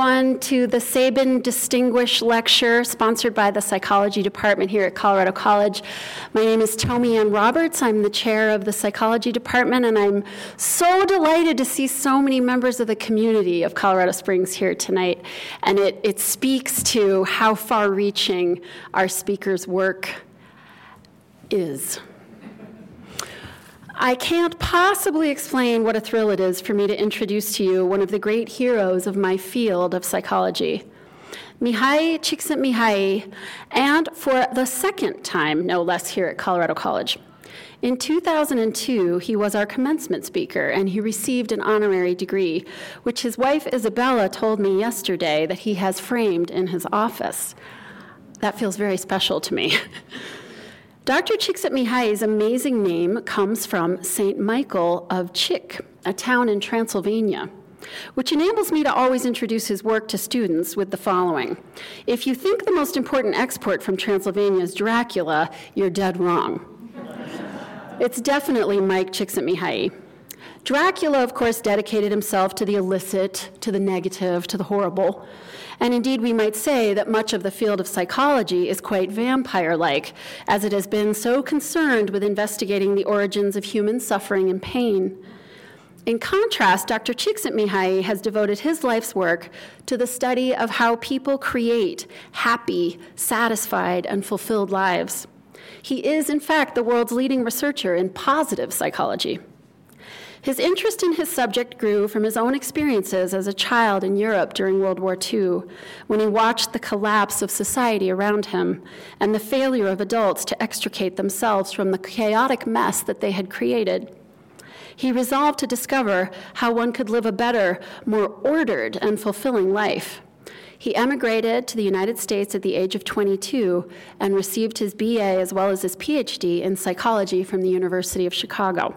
on to the Sabin Distinguished Lecture sponsored by the Psychology Department here at Colorado College. My name is Tomi Ann Roberts. I'm the chair of the Psychology Department, and I'm so delighted to see so many members of the community of Colorado Springs here tonight. And it, it speaks to how far reaching our speaker's work is. I can't possibly explain what a thrill it is for me to introduce to you one of the great heroes of my field of psychology. Mihai Csikszentmihalyi, and for the second time, no less, here at Colorado College. In 2002, he was our commencement speaker and he received an honorary degree, which his wife Isabella told me yesterday that he has framed in his office. That feels very special to me. Dr. Csikszentmihalyi's amazing name comes from St. Michael of Chik, a town in Transylvania, which enables me to always introduce his work to students with the following. If you think the most important export from Transylvania is Dracula, you're dead wrong. it's definitely Mike Csikszentmihalyi. Dracula, of course, dedicated himself to the illicit, to the negative, to the horrible. And indeed, we might say that much of the field of psychology is quite vampire like, as it has been so concerned with investigating the origins of human suffering and pain. In contrast, Dr. Csikszentmihalyi has devoted his life's work to the study of how people create happy, satisfied, and fulfilled lives. He is, in fact, the world's leading researcher in positive psychology. His interest in his subject grew from his own experiences as a child in Europe during World War II, when he watched the collapse of society around him and the failure of adults to extricate themselves from the chaotic mess that they had created. He resolved to discover how one could live a better, more ordered, and fulfilling life. He emigrated to the United States at the age of 22 and received his BA as well as his PhD in psychology from the University of Chicago.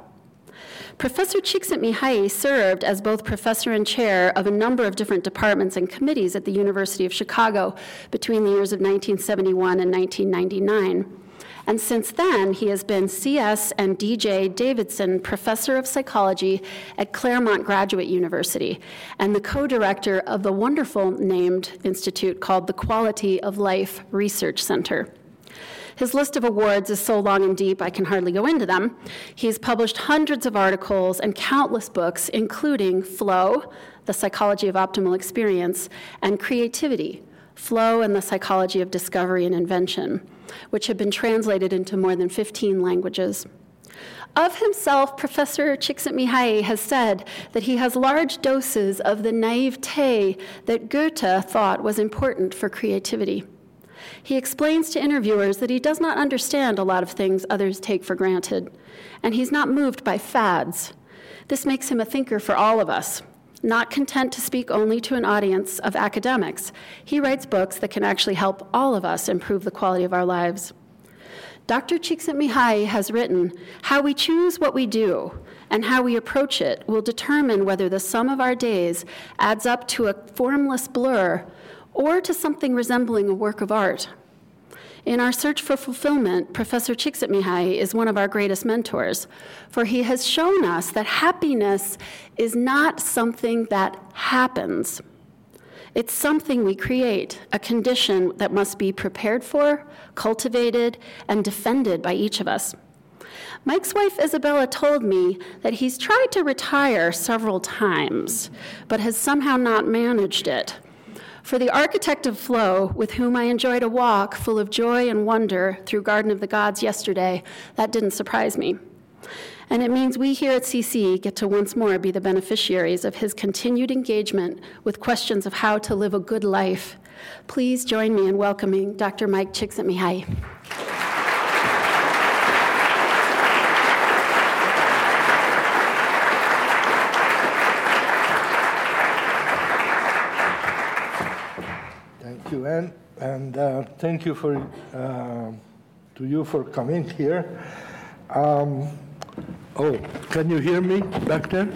Professor Csikszentmihalyi served as both professor and chair of a number of different departments and committees at the University of Chicago between the years of 1971 and 1999. And since then, he has been C.S. and D.J. Davidson Professor of Psychology at Claremont Graduate University and the co director of the wonderful named institute called the Quality of Life Research Center. His list of awards is so long and deep I can hardly go into them. He's published hundreds of articles and countless books, including Flow, The Psychology of Optimal Experience, and Creativity, Flow and the Psychology of Discovery and Invention, which have been translated into more than 15 languages. Of himself, Professor Csikszentmihalyi has said that he has large doses of the naivete that Goethe thought was important for creativity. He explains to interviewers that he does not understand a lot of things others take for granted, and he's not moved by fads. This makes him a thinker for all of us. Not content to speak only to an audience of academics, he writes books that can actually help all of us improve the quality of our lives. Dr. Csikszentmihalyi has written, How we choose what we do and how we approach it will determine whether the sum of our days adds up to a formless blur or to something resembling a work of art. In our search for fulfillment, Professor Csikszentmihalyi is one of our greatest mentors, for he has shown us that happiness is not something that happens. It's something we create, a condition that must be prepared for, cultivated, and defended by each of us. Mike's wife Isabella told me that he's tried to retire several times, but has somehow not managed it. For the architect of flow, with whom I enjoyed a walk full of joy and wonder through Garden of the Gods yesterday, that didn't surprise me. And it means we here at CC get to once more be the beneficiaries of his continued engagement with questions of how to live a good life. Please join me in welcoming Dr. Mike Csikszentmihalyi. You, Anne, and uh, thank you for uh, to you for coming here. Um, oh, can you hear me back there?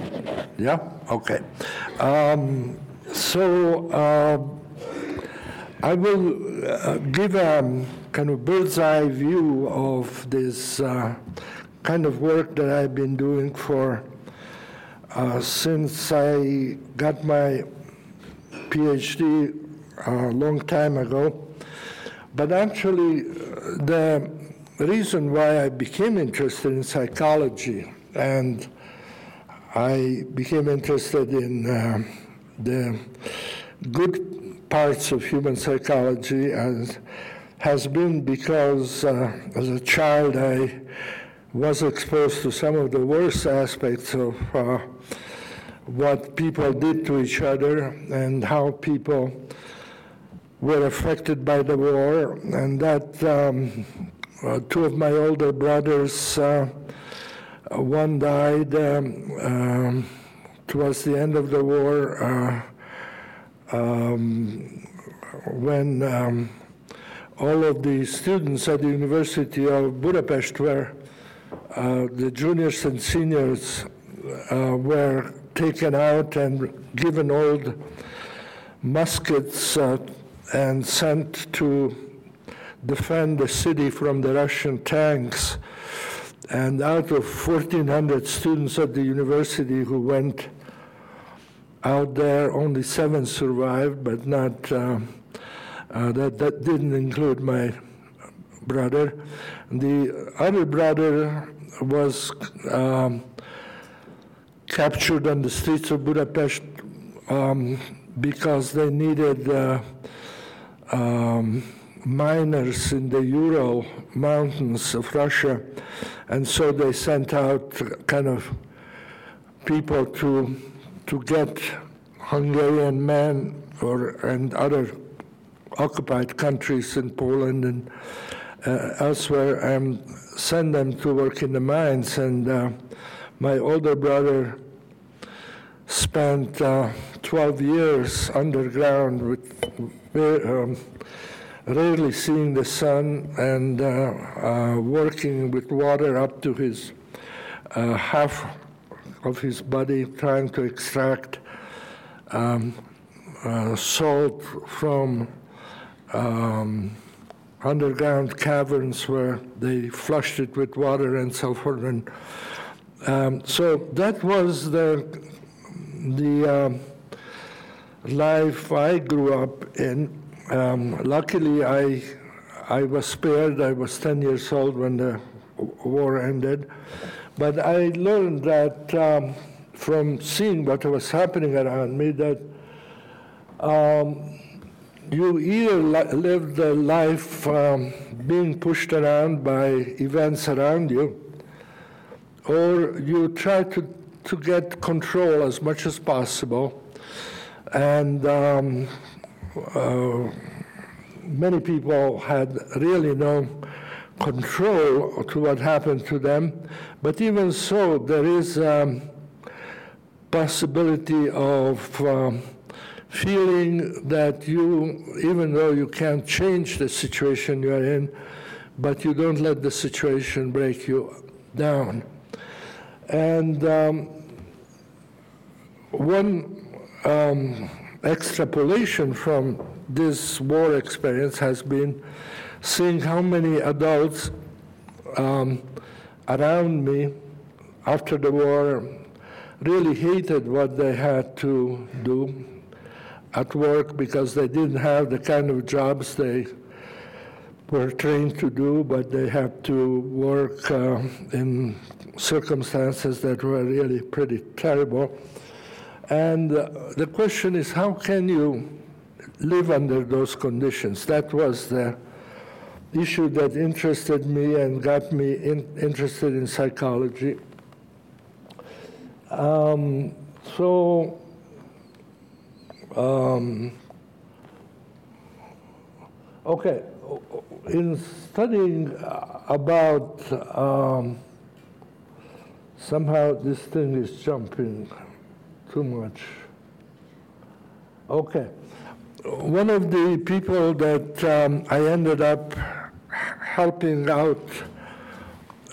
Yeah. Okay. Um, so uh, I will uh, give a kind of bird's eye view of this uh, kind of work that I've been doing for uh, since I got my PhD a long time ago. But actually, the reason why I became interested in psychology and I became interested in uh, the good parts of human psychology as has been because uh, as a child I was exposed to some of the worst aspects of uh, what people did to each other and how people were affected by the war, and that um, uh, two of my older brothers, uh, one died um, um, towards the end of the war uh, um, when um, all of the students at the University of Budapest were, uh, the juniors and seniors uh, were taken out and given old muskets uh, and sent to defend the city from the Russian tanks. And out of 1,400 students at the university who went out there, only seven survived, but not, uh, uh, that, that didn't include my brother. The other brother was um, captured on the streets of Budapest um, because they needed uh, um, miners in the Ural mountains of Russia, and so they sent out kind of people to to get Hungarian men or and other occupied countries in Poland and uh, elsewhere and send them to work in the mines. And uh, my older brother spent uh, 12 years underground with um, rarely seeing the sun and uh, uh, working with water up to his uh, half of his body, trying to extract um, uh, salt from um, underground caverns where they flushed it with water and so forth. And um, so that was the the um, life I grew up in. Um, luckily, I I was spared. I was 10 years old when the war ended, but I learned that um, from seeing what was happening around me that um, you either li- live the life um, being pushed around by events around you, or you try to, to get control as much as possible and um, uh, many people had really no control to what happened to them. But even so, there is a um, possibility of um, feeling that you, even though you can't change the situation you're in, but you don't let the situation break you down. And um, one um, extrapolation from this war experience has been seeing how many adults um, around me after the war really hated what they had to do at work because they didn't have the kind of jobs they were trained to do, but they had to work uh, in circumstances that were really pretty terrible. And uh, the question is, how can you live under those conditions? That was the issue that interested me and got me in, interested in psychology. Um, so, um, okay, in studying about, um, somehow this thing is jumping too much. Okay. One of the people that um, I ended up helping out,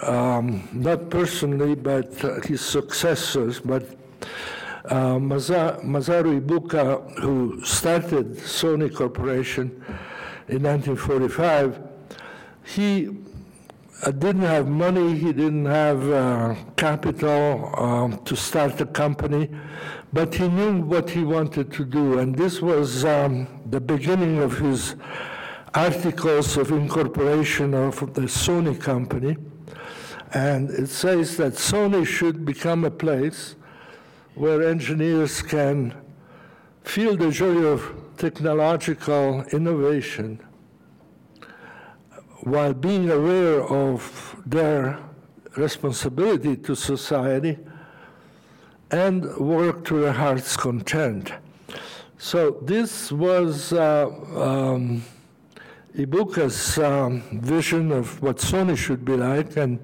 um, not personally, but uh, his successors, but uh, Masaru Ibuka, who started Sony Corporation in 1945, he didn't have money, he didn't have uh, capital um, to start a company, but he knew what he wanted to do, and this was um, the beginning of his articles of incorporation of the Sony company. And it says that Sony should become a place where engineers can feel the joy of technological innovation while being aware of their responsibility to society and work to their heart's content. So this was uh, um, Ibuka's um, vision of what Sony should be like, and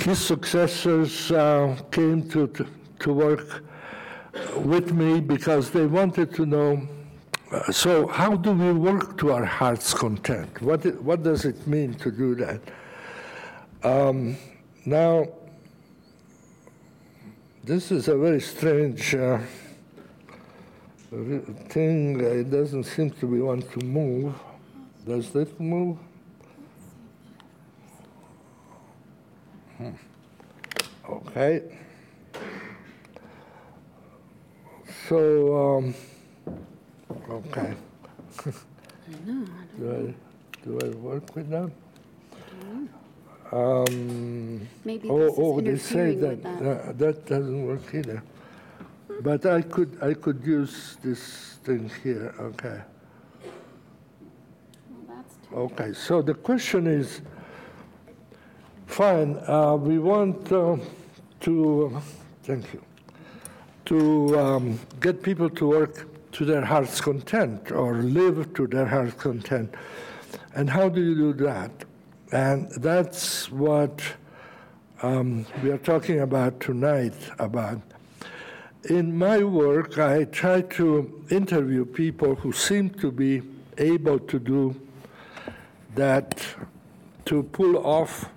his successors uh, came to, to, to work with me because they wanted to know uh, so how do we work to our heart's content? What, what does it mean to do that? Um, now, this is a very strange uh, thing. It doesn't seem to be want to move. Does that move? Hmm. Okay. So, um, okay. do, I, do I work with them? Um, Maybe oh, this is oh, they say that, that. uh, that doesn't work either. But I could, I could use this thing here, okay. Well, that's Okay, so the question is, fine, uh, we want uh, to, thank you, to um, get people to work to their heart's content or live to their heart's content. And how do you do that? And that's what um, we are talking about tonight about. In my work, I try to interview people who seem to be able to do that, to pull off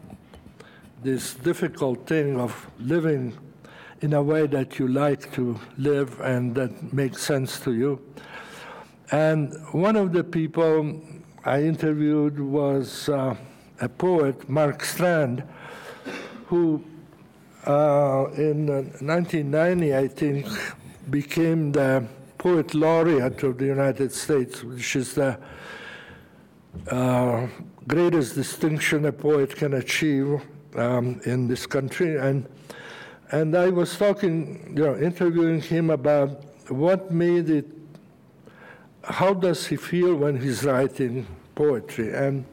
this difficult thing of living in a way that you like to live and that makes sense to you. And one of the people I interviewed was uh, a poet, Mark Strand, who uh, in uh, 1990, I think, became the poet laureate of the United States, which is the uh, greatest distinction a poet can achieve um, in this country. And, and I was talking, you know, interviewing him about what made it, how does he feel when he's writing poetry? And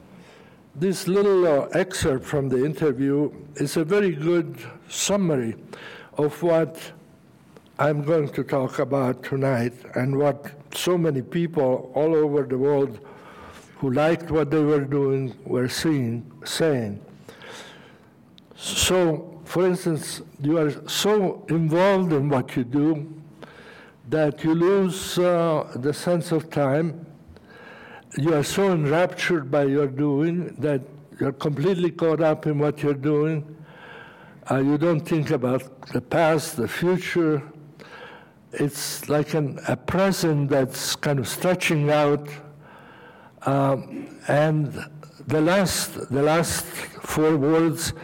this little uh, excerpt from the interview is a very good summary of what I'm going to talk about tonight and what so many people all over the world who liked what they were doing were seeing, saying. So, for instance, you are so involved in what you do that you lose uh, the sense of time you are so enraptured by your doing that you're completely caught up in what you're doing. Uh, you don't think about the past, the future. It's like an, a present that's kind of stretching out. Um, and the last, the last four words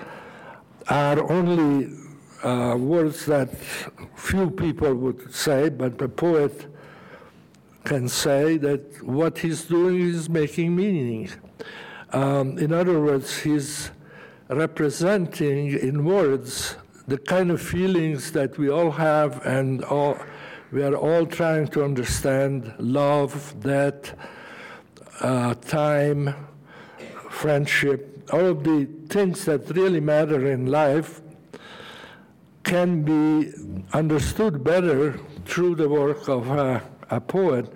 are only uh, words that few people would say, but the poet can say that what he's doing is making meaning. Um, in other words, he's representing in words the kind of feelings that we all have and all, we are all trying to understand love, death, uh, time, friendship, all of the things that really matter in life can be understood better through the work of uh, a poet.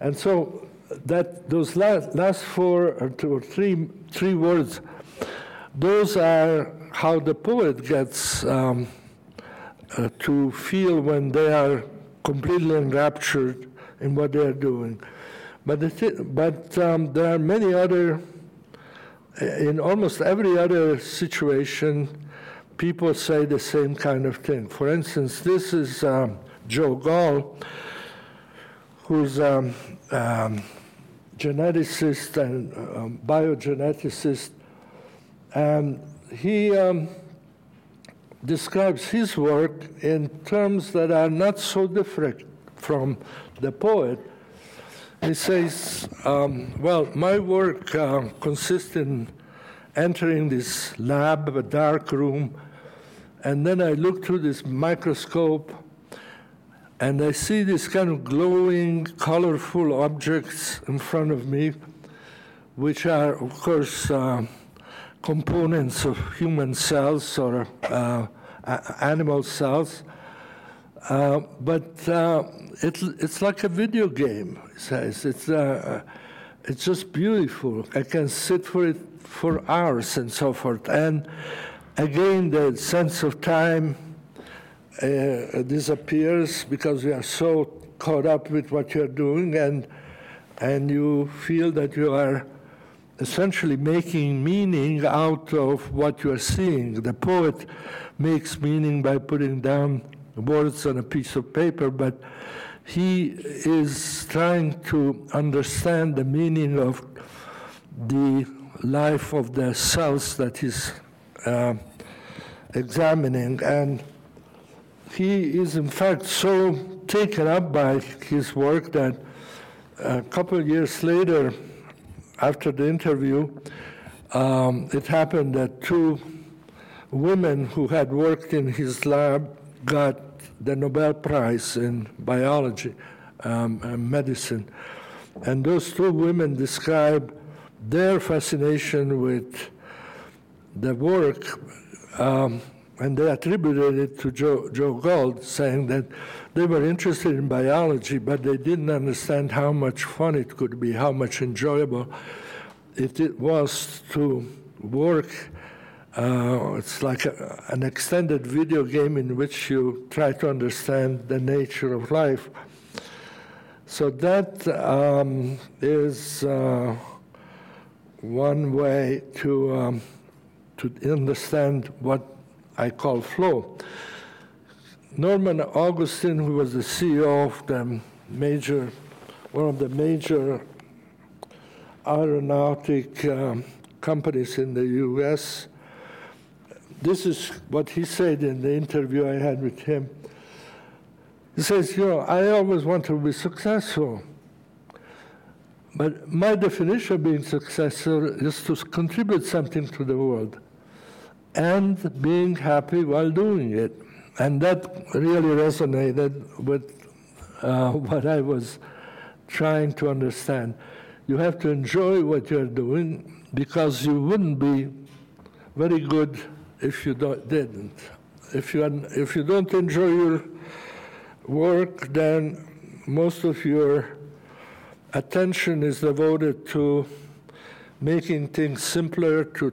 And so that those last, last four or two or three, three words, those are how the poet gets um, uh, to feel when they are completely enraptured in what they are doing. But, the th- but um, there are many other, in almost every other situation, people say the same kind of thing. For instance, this is um, Joe Gall who's a um, um, geneticist and um, biogeneticist. And he um, describes his work in terms that are not so different from the poet. He says, um, Well, my work uh, consists in entering this lab, a dark room, and then I look through this microscope and I see these kind of glowing, colorful objects in front of me, which are, of course, uh, components of human cells or uh, animal cells. Uh, but uh, it, it's like a video game, says. It's, uh, it's just beautiful. I can sit for it for hours and so forth. And again, the sense of time uh, disappears because we are so caught up with what you're doing, and, and you feel that you are essentially making meaning out of what you are seeing. The poet makes meaning by putting down words on a piece of paper, but he is trying to understand the meaning of the life of the cells that he's uh, examining. And he is, in fact, so taken up by his work that a couple of years later, after the interview, um, it happened that two women who had worked in his lab got the Nobel Prize in biology um, and medicine. And those two women describe their fascination with the work, um, and they attributed it to Joe, Joe Gold, saying that they were interested in biology, but they didn't understand how much fun it could be, how much enjoyable it, it was to work. Uh, it's like a, an extended video game in which you try to understand the nature of life. So that um, is. Uh, one way to, um, to understand what I call flow. Norman Augustine, who was the CEO of the major, one of the major aeronautic um, companies in the U.S., this is what he said in the interview I had with him. He says, You know, I always want to be successful. But my definition of being successful is to contribute something to the world and being happy while doing it. And that really resonated with uh, what I was trying to understand. You have to enjoy what you're doing because you wouldn't be very good if you didn't. If you, if you don't enjoy your work, then most of your attention is devoted to making things simpler, to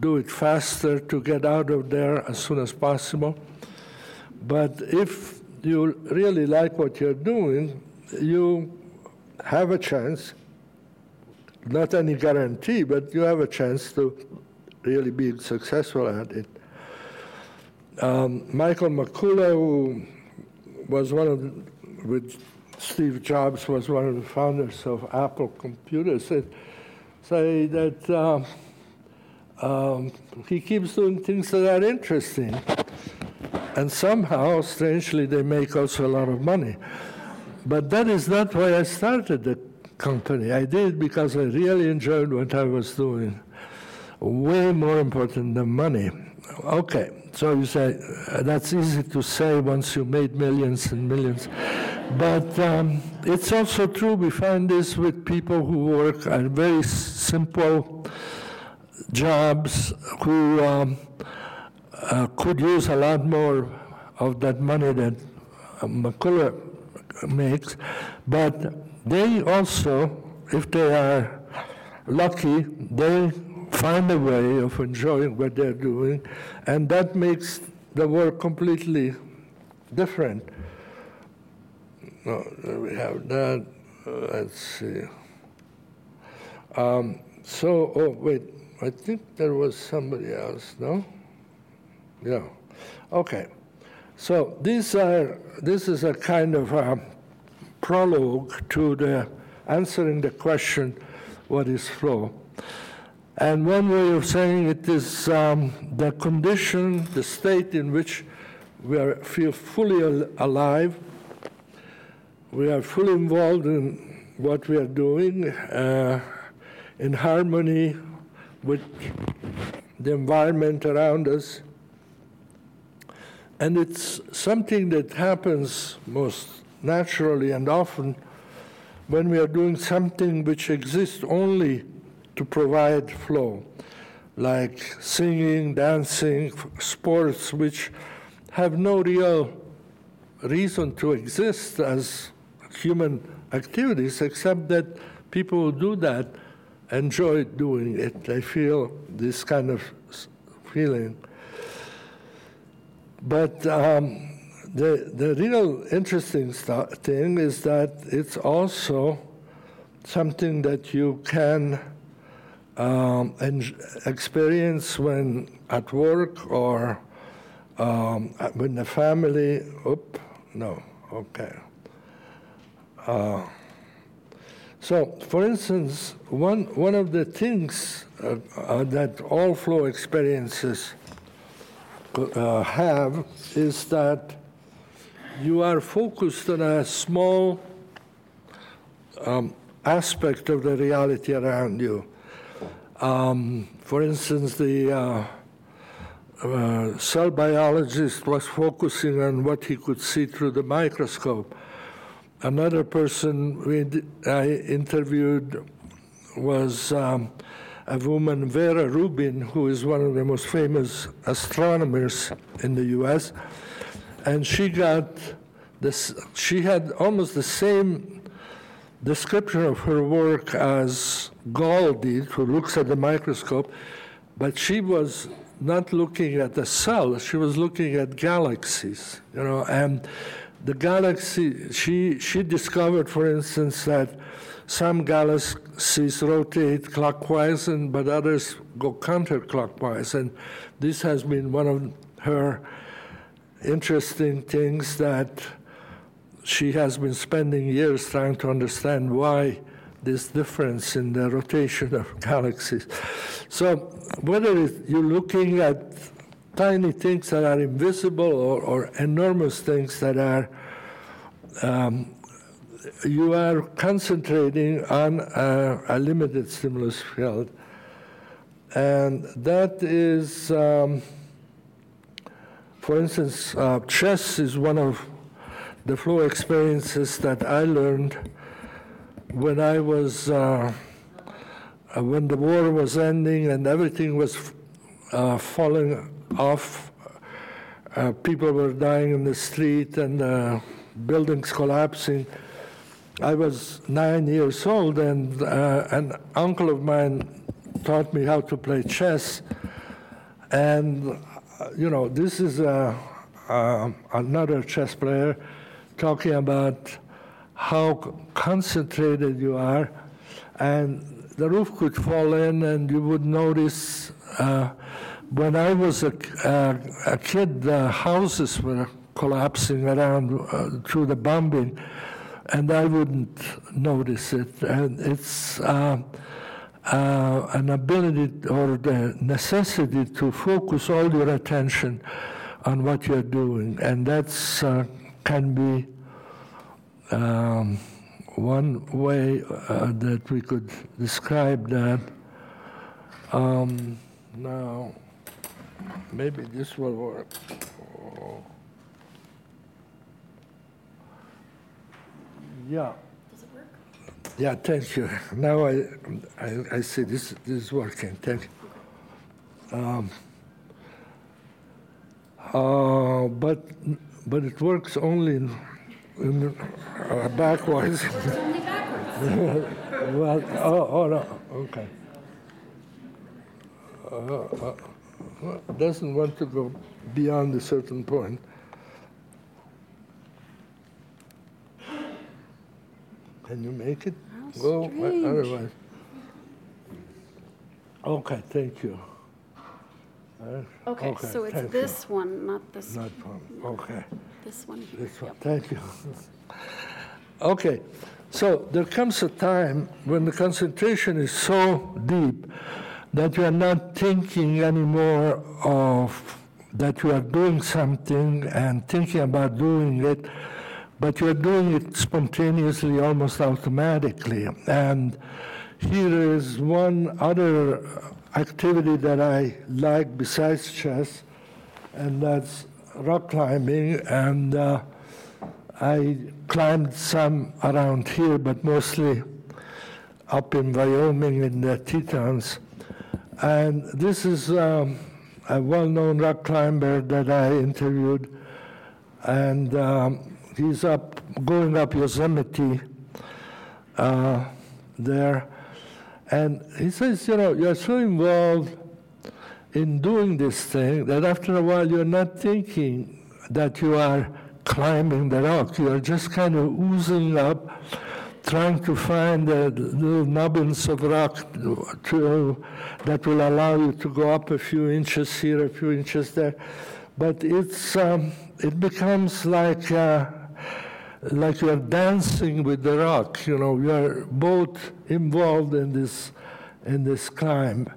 do it faster, to get out of there as soon as possible. But if you really like what you're doing, you have a chance, not any guarantee, but you have a chance to really be successful at it. Um, Michael Markkula, who was one of the, with Steve Jobs was one of the founders of Apple Computers, said, say that uh, um, he keeps doing things that are interesting. And somehow, strangely, they make also a lot of money. But that is not why I started the company. I did because I really enjoyed what I was doing. Way more important than money. Okay, so you say, uh, that's easy to say once you made millions and millions. But um, it's also true, we find this with people who work at very simple jobs who um, uh, could use a lot more of that money that uh, Markkula makes, but they also, if they are lucky, they find a way of enjoying what they're doing, and that makes the work completely different. No, we have that. Uh, let's see. Um, so, oh, wait, I think there was somebody else, no? Yeah. Okay. So these are, this is a kind of a prologue to the answering the question, what is flow? And one way of saying it is um, the condition, the state in which we are, feel fully al- alive, we are fully involved in what we are doing, uh, in harmony with the environment around us. And it's something that happens most naturally and often when we are doing something which exists only to provide flow, like singing, dancing, sports, which have no real reason to exist as human activities, except that people who do that enjoy doing it. They feel this kind of feeling. But um, the, the real interesting thing is that it's also something that you can um, experience when at work or um, when the family. Oop, no, okay. Uh, so, for instance, one, one of the things uh, uh, that all flow experiences uh, have is that you are focused on a small um, aspect of the reality around you. Um, for instance, the uh, uh, cell biologist was focusing on what he could see through the microscope. Another person we, I interviewed was um, a woman, Vera Rubin, who is one of the most famous astronomers in the US. And she got this, she had almost the same description of her work as Gall did, who looks at the microscope, but she was not looking at the cell, she was looking at galaxies, you know, and the galaxy, she, she discovered, for instance, that some galaxies rotate clockwise, and, but others go counterclockwise. And this has been one of her interesting things that she has been spending years trying to understand why this difference in the rotation of galaxies. So, whether you're looking at tiny things that are invisible or, or enormous things that are, um, you are concentrating on a, a, limited stimulus field. And that is, um, for instance, uh, chess is one of the flow experiences that I learned when I was, uh, uh when the war was ending and everything was uh, falling off. Uh, people were dying in the street and uh, buildings collapsing. I was nine years old, and uh, an uncle of mine taught me how to play chess. And, you know, this is another chess player talking about how concentrated you are, and the roof could fall in, and you would notice uh, when I was a, uh, a kid, the houses were collapsing around uh, through the bombing, and I wouldn't notice it. And it's uh, uh, an ability or the necessity to focus all your attention on what you're doing, and that's can be um, one way uh, that we could describe that. Um, now, maybe this will work. Oh. Yeah. Does it work? Yeah, thank you. Now I, I, I see this, this is working. Thank you. Um, uh, but, but it works only in, in uh, backwards. well, oh, oh, no, okay. Uh, uh doesn't want to go beyond a certain point. Can you make it How strange. otherwise? Okay, thank you. Uh, Okay, so it's thank you. this one, not this, Not one. Okay, this one. this one. Yep. Thank you. okay, so there comes a time when the concentration is so deep that you are not thinking anymore of that you are doing something and thinking about doing it, but you are doing it spontaneously, almost automatically. And here is one other activity that I like besides chess, and that's rock climbing. And uh, I climbed some around here, but mostly up in Wyoming in the Tetons. And this is um, a well known rock climber that I interviewed. And um, he's up, going up Yosemite uh, there. And he says, you know, you're so involved in doing this thing that after a while you're not thinking that you are climbing the rock. You're just kind of oozing up trying to find the little nubbins of rock to, that will allow you to go up a few inches here, a few inches there. But it's, um, it becomes like, uh, like you're dancing with the rock. You know, you're both involved in this, in this climb.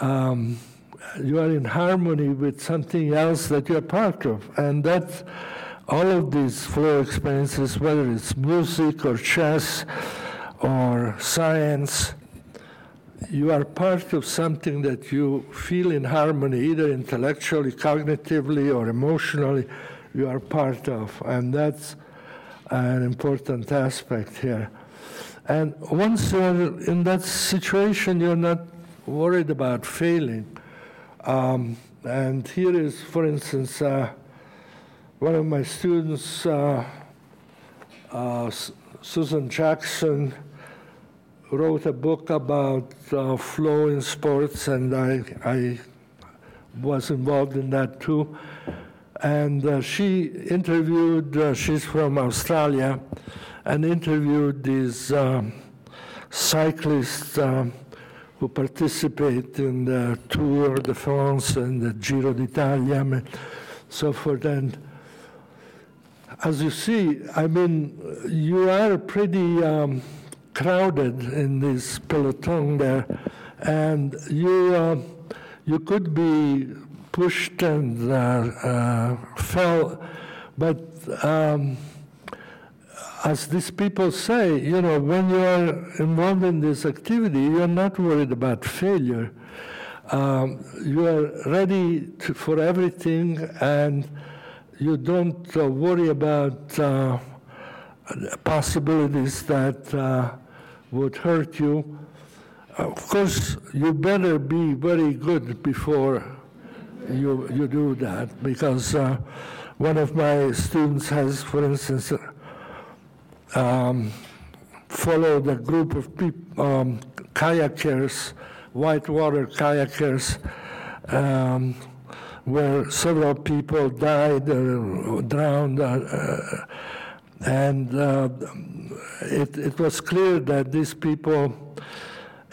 Um, you are in harmony with something else that you're part of. And that's all of these flow experiences, whether it's music or chess or science, you are part of something that you feel in harmony, either intellectually, cognitively, or emotionally, you are part of. And that's an important aspect here. And once you're in that situation, you're not worried about failing. Um, and here is, for instance, uh, one of my students, uh, uh, Susan Jackson, wrote a book about uh, flow in sports, and I, I was involved in that too. And uh, she interviewed, uh, she's from Australia, and interviewed these um, cyclists um, who participate in the Tour de France and the Giro d'Italia and so forth. And as you see, I mean, you are pretty um, crowded in this peloton there, and you uh, you could be pushed and uh, uh, fell, but um, as these people say, you know, when you are involved in this activity, you are not worried about failure. Um, you are ready to, for everything and you don't uh, worry about uh, possibilities that uh, would hurt you. Of course, you better be very good before you, you do that because uh, one of my students has, for instance, um, followed a group of people, um, kayakers, whitewater kayakers. Um, where several people died or drowned. Uh, uh, and uh, it, it was clear that these people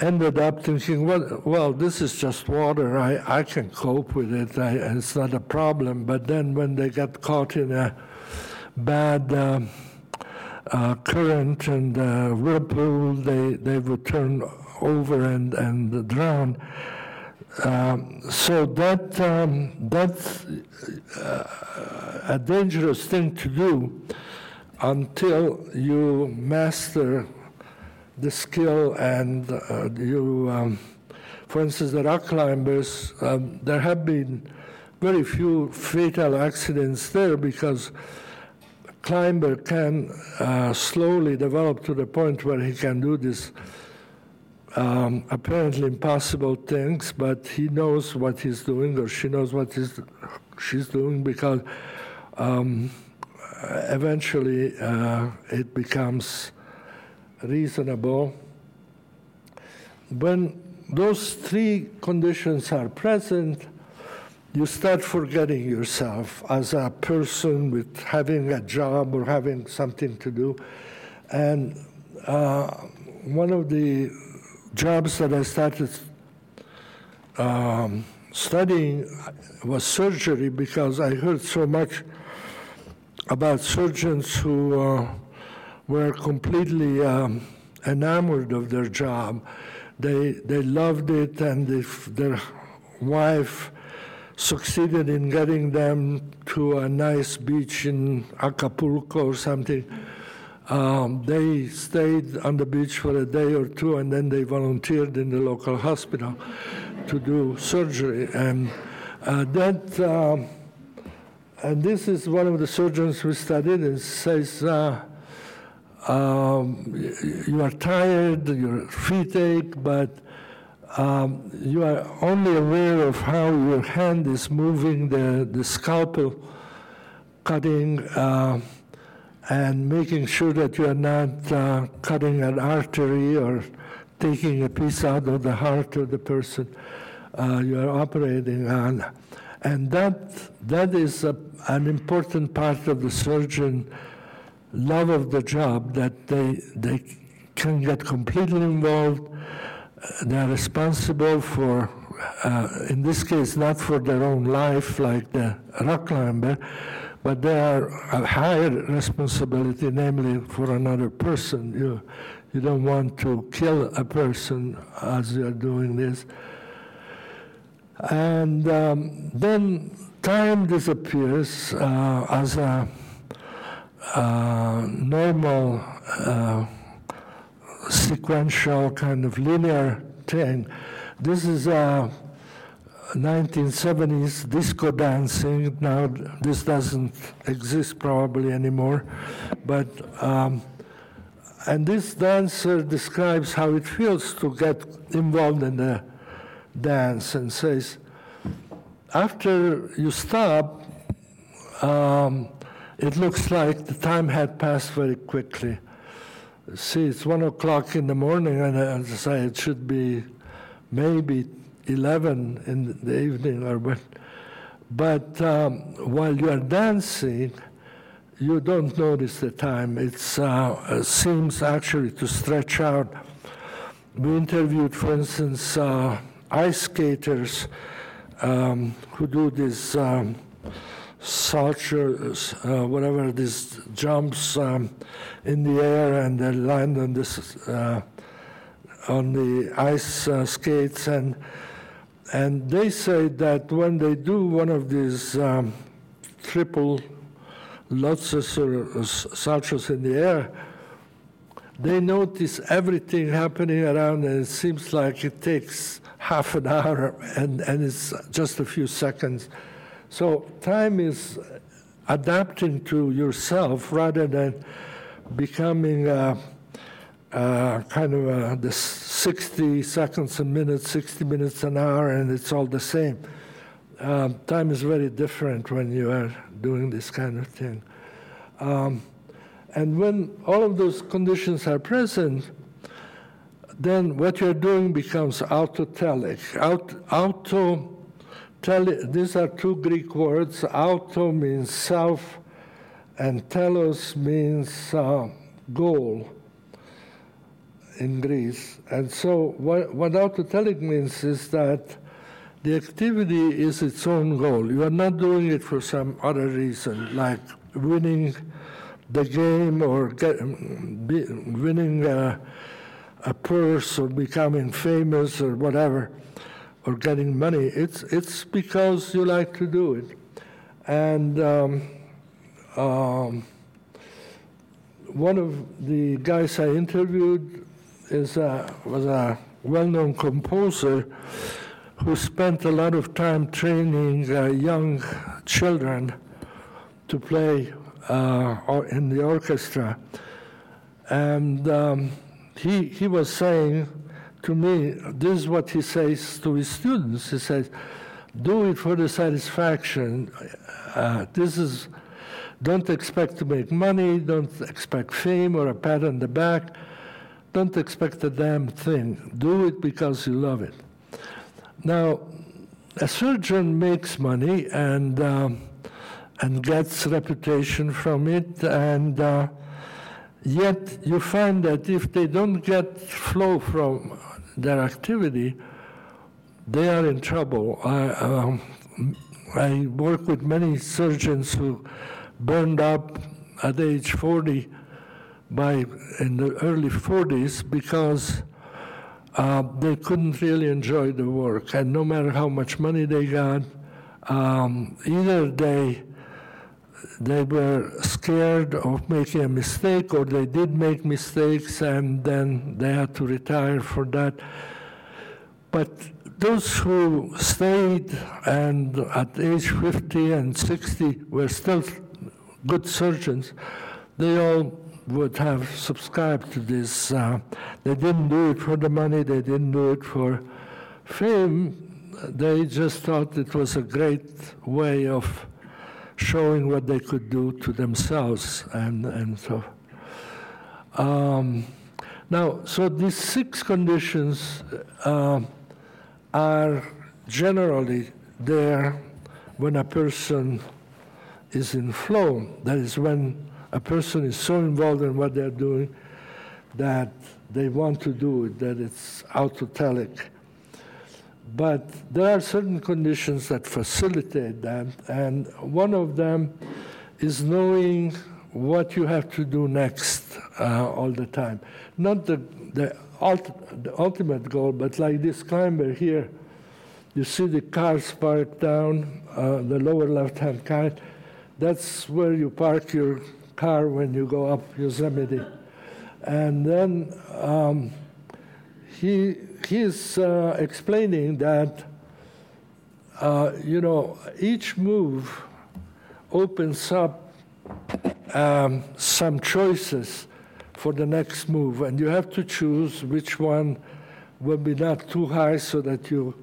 ended up thinking, well, well, this is just water. I, I can cope with it. I, it's not a problem. But then when they got caught in a bad uh, uh, current and uh, whirlpool, they, they would turn over and, and drown. Um, so that um, that's uh, a dangerous thing to do until you master the skill and uh, you, um, for instance, the rock climbers. Um, there have been very few fatal accidents there because climber can uh, slowly develop to the point where he can do this um, apparently impossible things, but he knows what he's doing or she knows what he's, she's doing because um, eventually uh, it becomes reasonable. When those three conditions are present, you start forgetting yourself as a person with having a job or having something to do. And uh, one of the jobs that I started um, studying was surgery because I heard so much about surgeons who uh, were completely um, enamored of their job. they, they loved it, and if their wife succeeded in getting them to a nice beach in Acapulco or something, um, they stayed on the beach for a day or two, and then they volunteered in the local hospital to do surgery. And uh, that, um, and this is one of the surgeons who studied and says, uh, um, you are tired, your feet ache, but um, you are only aware of how your hand is moving the, the scalpel, cutting uh, and making sure that you are not uh, cutting an artery or taking a piece out of the heart of the person uh, you are operating on. And that, that is a, an important part of the surgeon love of the job that they, they can get completely involved. They're responsible for, uh, in this case, not for their own life like the rock climber, but they are a higher responsibility, namely for another person. You, you don't want to kill a person as you're doing this. And um, then time disappears uh, as a uh, normal uh, sequential kind of linear thing. This is a 1970s disco dancing. Now this doesn't exist probably anymore, but um, and this dancer describes how it feels to get involved in the dance and says, after you stop. Um, it looks like the time had passed very quickly. See, it's one o'clock in the morning, and I say it should be maybe 11 in the evening or what. But um, while you are dancing, you don't notice the time. Uh, it seems actually to stretch out. We interviewed, for instance, uh, ice skaters um, who do this. Um, Salchow, uh, whatever these jumps um, in the air and they land on this uh, on the ice uh, skates and and they say that when they do one of these um, triple lots of Salchows in the air, they notice everything happening around and it seems like it takes half an hour and, and it's just a few seconds so time is adapting to yourself rather than becoming uh, uh, kind of uh, the 60 seconds a minute, 60 minutes an hour, and it's all the same. Um, time is very different when you are doing this kind of thing. Um, and when all of those conditions are present, then what you're doing becomes autotelic. Aut- auto these are two Greek words. Auto means self, and telos means uh, goal in Greece. And so, what, what autotelic means is that the activity is its own goal. You are not doing it for some other reason, like winning the game or get, be, winning a, a purse or becoming famous or whatever or getting money. It's, it's because you like to do it. And um, um, one of the guys I interviewed is a, was a well-known composer who spent a lot of time training uh, young children to play uh, in the orchestra. And um, he, he was saying to me, this is what he says to his students. He says, do it for the satisfaction. Uh, this is, don't expect to make money, don't expect fame or a pat on the back. Don't expect a damn thing. Do it because you love it. Now, a surgeon makes money and um, and gets reputation from it, and uh, yet you find that if they don't get flow from their activity, they are in trouble. I, um, I work with many surgeons who burned up at age 40 by in the early 40s because uh, they couldn't really enjoy the work. And no matter how much money they got, um, either they they were scared of making a mistake or they did make mistakes and then they had to retire for that. But those who stayed and at age 50 and 60 were still good surgeons, they all would have subscribed to this. Uh, they didn't do it for the money, they didn't do it for fame. They just thought it was a great way of showing what they could do to themselves and, and so. Um, now, so these six conditions uh, are generally there when a person is in flow. That is when a person is so involved in what they're doing that they want to do it, that it's autotelic. But there are certain conditions that facilitate that, and one of them is knowing what you have to do next uh, all the time. Not the, the, ult- the ultimate goal, but like this climber here, you see the cars parked down, uh, the lower left hand car. That's where you park your car when you go up Yosemite. And then um, he he's uh, explaining that uh, you know each move opens up um, some choices for the next move, and you have to choose which one will be not too high so that you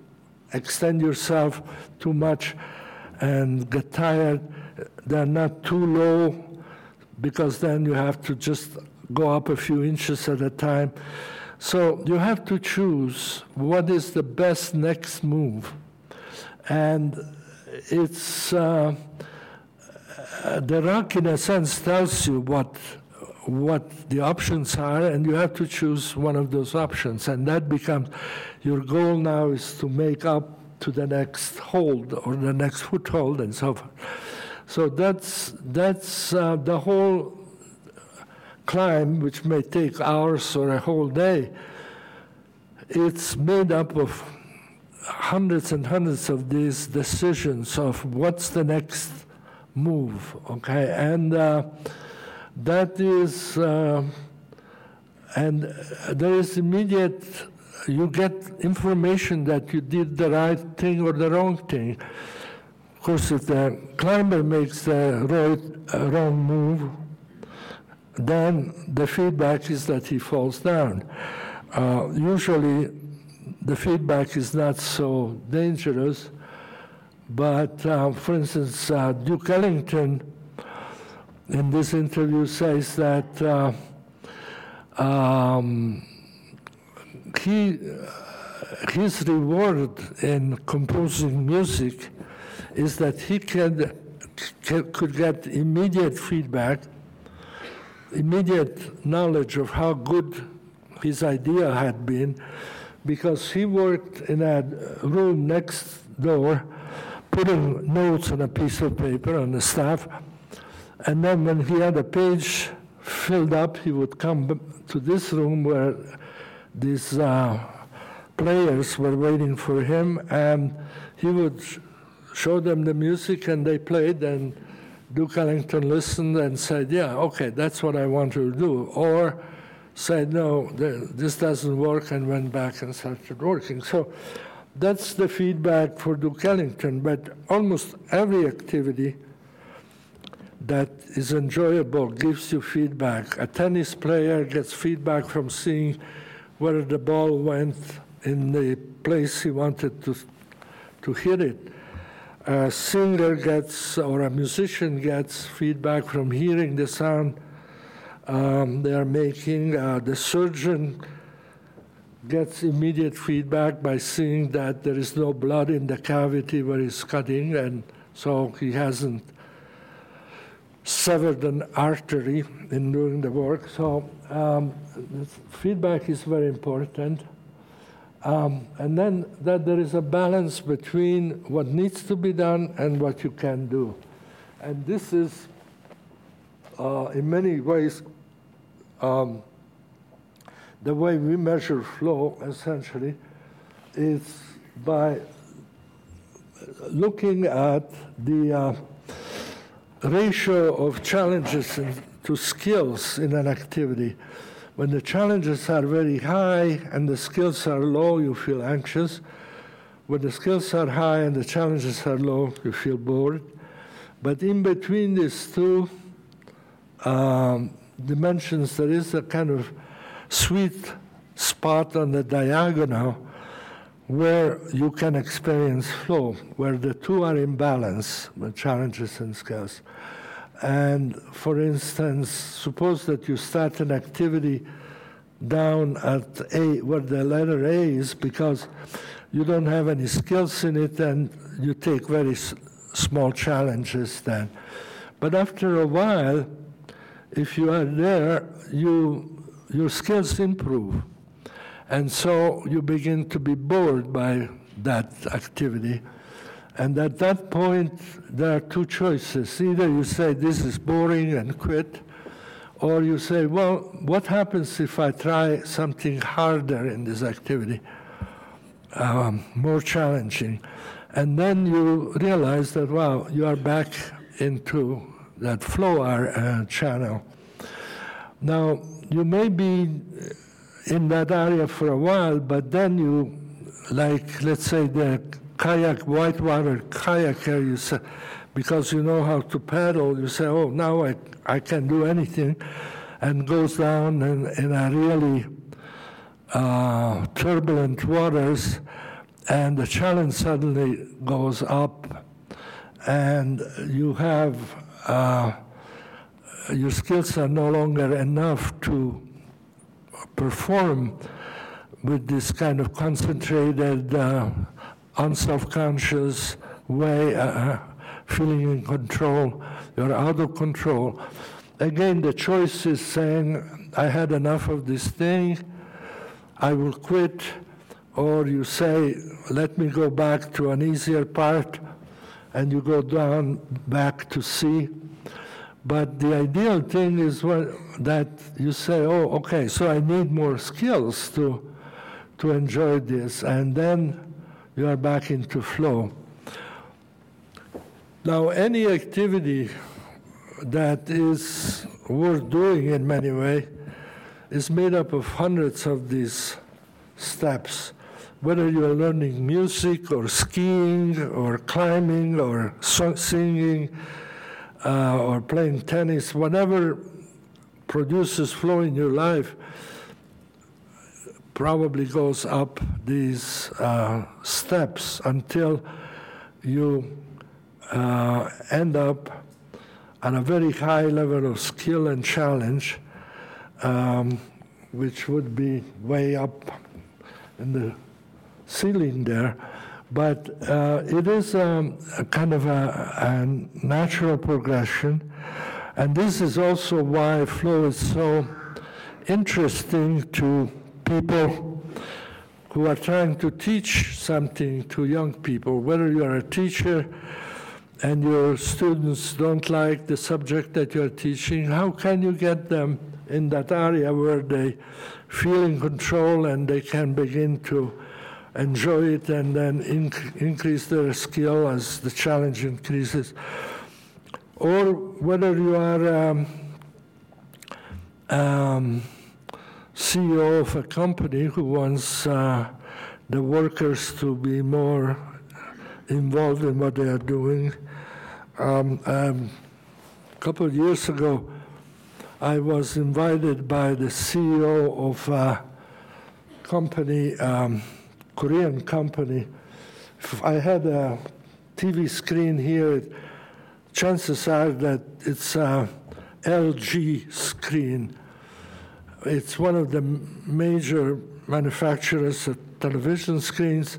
extend yourself too much and get tired. They're not too low because then you have to just go up a few inches at a time. So you have to choose what is the best next move. And it's uh, the rock, in a sense, tells you what what the options are, and you have to choose one of those options. And that becomes your goal now is to make up to the next hold or the next foothold and so forth. So that's that's uh, the whole climb, which may take hours or a whole day, it's made up of hundreds and hundreds of these decisions of what's the next move, okay? And uh, that is, uh, and there is immediate, you get information that you did the right thing or the wrong thing. Of course, if the climber makes the right, uh, wrong move, then the feedback is that he falls down. Uh, usually, the feedback is not so dangerous, but uh, for instance, uh, Duke Ellington in this interview says that uh, um, he, his reward in composing music is that he can, can, could get immediate feedback immediate knowledge of how good his idea had been because he worked in a room next door putting notes on a piece of paper on the staff and then when he had a page filled up he would come to this room where these uh, players were waiting for him and he would show them the music and they played and Duke Ellington listened and said, Yeah, okay, that's what I want to do. Or said, No, this doesn't work, and went back and started working. So that's the feedback for Duke Ellington. But almost every activity that is enjoyable gives you feedback. A tennis player gets feedback from seeing where the ball went in the place he wanted to, to hit it a singer gets or a musician gets feedback from hearing the sound um, they are making. Uh, the surgeon gets immediate feedback by seeing that there is no blood in the cavity where he's cutting, and so he hasn't severed an artery in doing the work. So um, feedback is very important. Um, and then that there is a balance between what needs to be done and what you can do. And this is, uh, in many ways, um, the way we measure flow essentially is by looking at the uh, ratio of challenges to skills in an activity. When the challenges are very high and the skills are low, you feel anxious. When the skills are high and the challenges are low, you feel bored. But in between these two um, dimensions, there is a kind of sweet spot on the diagonal where you can experience flow, where the two are in balance, the challenges and skills. And for instance, suppose that you start an activity down at A, where the letter A is, because you don't have any skills in it, and you take very s- small challenges then. But after a while, if you are there, you, your skills improve. And so you begin to be bored by that activity. And at that point, there are two choices. Either you say, This is boring and quit, or you say, Well, what happens if I try something harder in this activity, um, more challenging? And then you realize that, wow, you are back into that flow uh, channel. Now, you may be in that area for a while, but then you, like, let's say the kayak, whitewater kayaker, you say, because you know how to paddle, you say, oh, now I, I can do anything, and goes down in, in a really uh, turbulent waters, and the challenge suddenly goes up, and you have uh, your skills are no longer enough to perform with this kind of concentrated, uh, unself-conscious way, uh, feeling in control. You're out of control. Again, the choice is saying, I had enough of this thing, I will quit, or you say, let me go back to an easier part, and you go down back to C. But the ideal thing is what, that you say, oh, okay, so I need more skills to, to enjoy this, and then you are back into flow. Now, any activity that is worth doing in many ways is made up of hundreds of these steps. Whether you are learning music or skiing or climbing or singing uh, or playing tennis, whatever produces flow in your life probably goes up these uh, steps until you uh, end up at a very high level of skill and challenge, um, which would be way up in the ceiling there. But uh, it is um, a kind of a, a natural progression. And this is also why flow is so interesting to people who are trying to teach something to young people, whether you are a teacher and your students don't like the subject that you're teaching, how can you get them in that area where they feel in control and they can begin to enjoy it and then inc- increase their skill as the challenge increases? Or whether you are um, um, CEO of a company who wants uh, the workers to be more involved in what they are doing. Um, um, a couple of years ago, I was invited by the CEO of a company, um, Korean company. If I had a TV screen here, chances are that it's a LG screen. It's one of the major manufacturers of television screens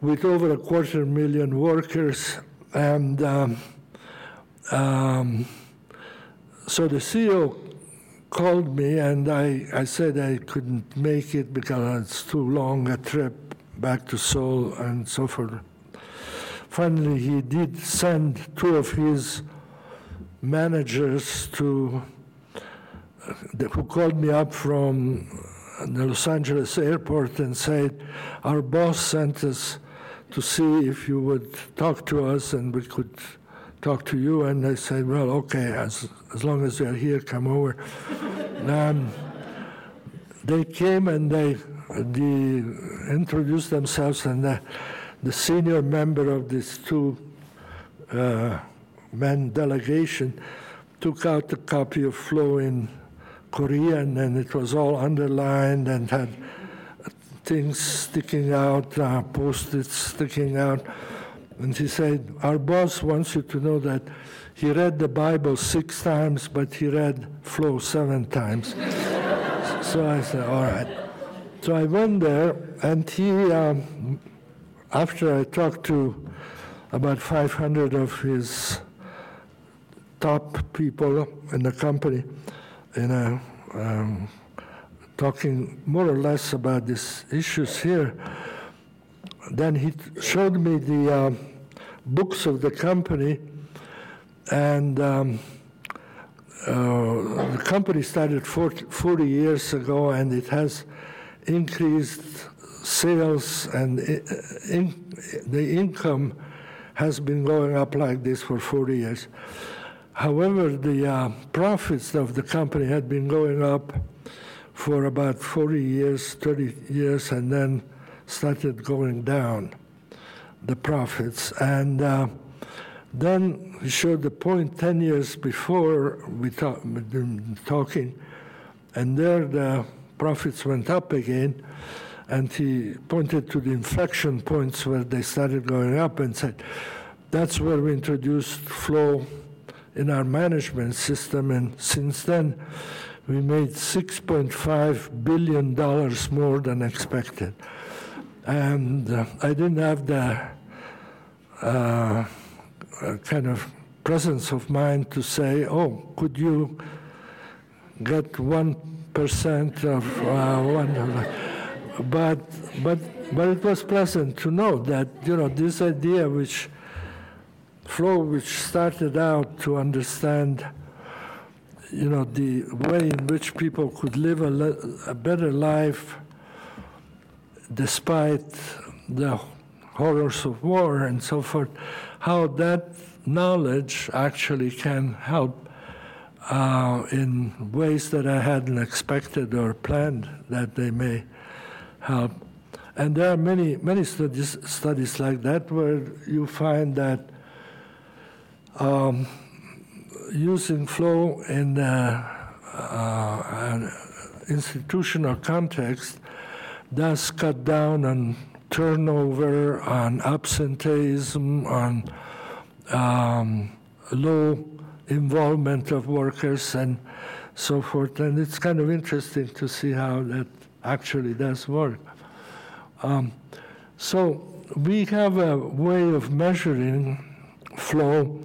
with over a quarter million workers. And um, um, so the CEO called me, and I, I said I couldn't make it because it's too long a trip back to Seoul and so forth. Finally, he did send two of his managers to who called me up from the Los Angeles airport and said, Our boss sent us to see if you would talk to us and we could talk to you. And I said, Well, okay, as, as long as you're here, come over. um, they came and they, introduced themselves, and the, the senior member of this two uh, men delegation took out a copy of Flow in Korean, and it was all underlined and had things sticking out, uh, post-its sticking out. And he said, Our boss wants you to know that he read the Bible six times, but he read Flow seven times. so I said, All right. So I went there, and he, um, after I talked to about 500 of his top people in the company, in know, um, talking more or less about these issues here, then he showed me the uh, books of the company, and um, uh, the company started 40, 40, years ago, and it has increased sales, and in, the income has been going up like this for 40 years. However, the uh, profits of the company had been going up for about 40 years, 30 years, and then started going down the profits. And uh, then he showed the point 10 years before we talk, talking, and there the profits went up again. And he pointed to the inflection points where they started going up and said, that's where we introduced flow in our management system. And since then, we made $6.5 billion more than expected. And uh, I didn't have the uh, kind of presence of mind to say, oh, could you get 1% of uh, one? But, but, but it was pleasant to know that, you know, this idea which flow which started out to understand you know the way in which people could live a, le- a better life despite the horrors of war and so forth how that knowledge actually can help uh, in ways that I hadn't expected or planned that they may help. And there are many, many studies, studies like that where you find that um, using flow in uh, uh, an institutional context does cut down on turnover, on absenteeism, on um, low involvement of workers, and so forth. And it's kind of interesting to see how that actually does work. Um, so we have a way of measuring flow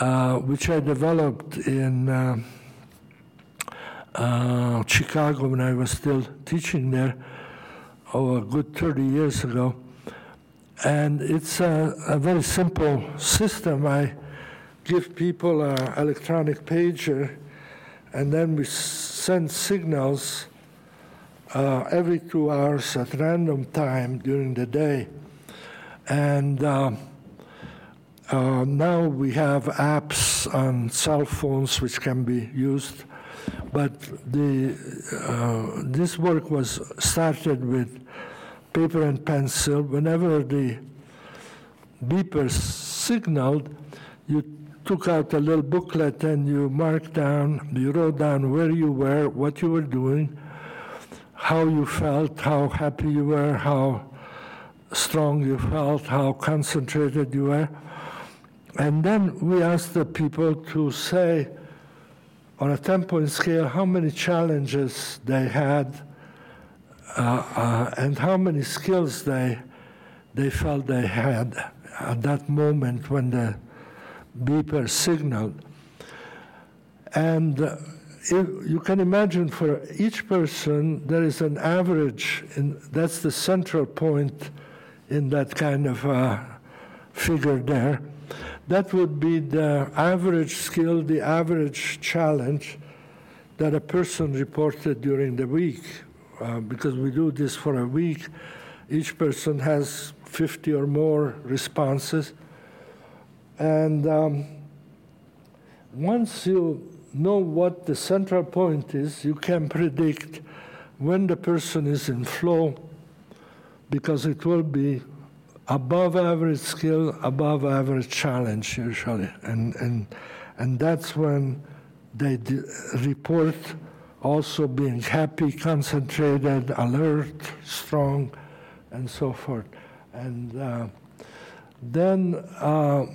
uh, which I developed in uh, uh, Chicago when I was still teaching there, oh, a good 30 years ago. And it's a, a very simple system. I give people an electronic pager, and then we send signals uh, every two hours at random time during the day. And uh, now we have apps on cell phones which can be used, but the, uh, this work was started with paper and pencil. Whenever the beeper signaled, you took out a little booklet and you marked down, you wrote down where you were, what you were doing, how you felt, how happy you were, how strong you felt, how concentrated you were. And then we asked the people to say, on a 10 point scale, how many challenges they had uh, uh, and how many skills they, they felt they had at that moment when the beeper signaled. And uh, you can imagine for each person, there is an average, and that's the central point in that kind of uh, figure there that would be the average skill, the average challenge that a person reported during the week, uh, because we do this for a week. Each person has 50 or more responses. And um, once you know what the central point is, you can predict when the person is in flow because it will be above average skill, above average challenge usually. And, and, and that's when they report also being happy, concentrated, alert, strong, and so forth. And uh, then, uh,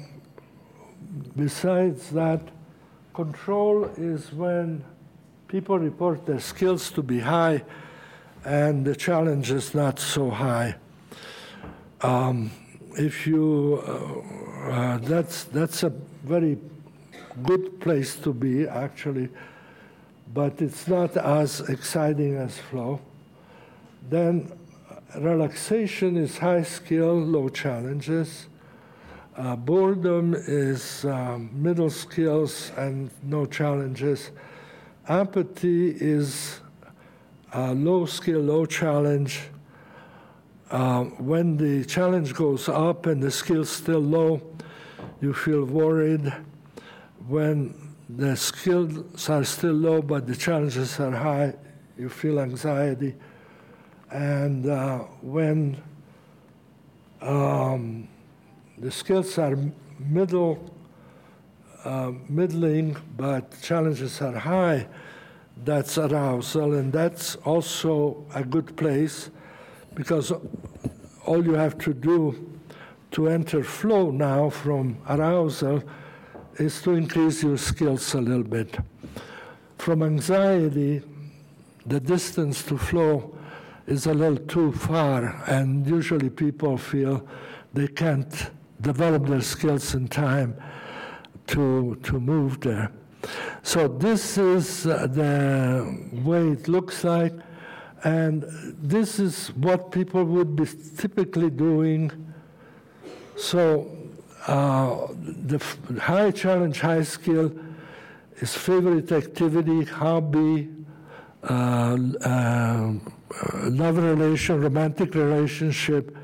besides that, control is when people report their skills to be high and the challenge is not so high. Um, if you, uh, uh, that's, that's a very good place to be, actually, but it's not as exciting as flow. Then relaxation is high skill, low challenges. Uh, boredom is um, middle skills and no challenges. Apathy is uh, low skill, low challenge. Uh, when the challenge goes up and the skill's still low, you feel worried. When the skills are still low but the challenges are high, you feel anxiety. And uh, when um, the skills are middle, uh, middling, but challenges are high, that's arousal, and that's also a good place because all you have to do to enter flow now from arousal is to increase your skills a little bit. From anxiety, the distance to flow is a little too far, and usually people feel they can't develop their skills in time to, to move there. So this is uh, the way it looks like, and this is what people would be typically doing. So uh, the high challenge, high skill is favorite activity, hobby, uh, uh, love relation, romantic relationship,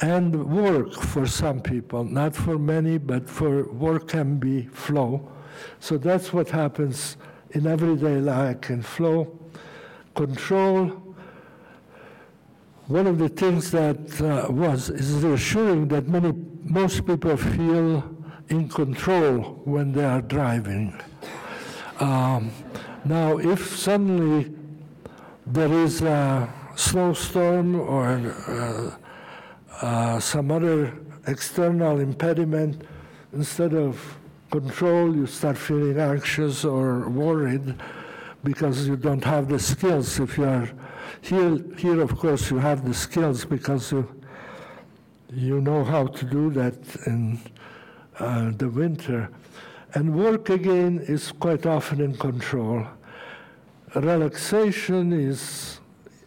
and work for some people. Not for many, but for work can be flow. So that's what happens in everyday life and flow. Control. One of the things that uh, was is reassuring that many most people feel in control when they are driving. Um, now, if suddenly there is a snowstorm or uh, uh, some other external impediment, instead of control, you start feeling anxious or worried because you don't have the skills. If you are here, here of course, you have the skills because you you know how to do that in uh, the winter. And work again is quite often in control. Relaxation is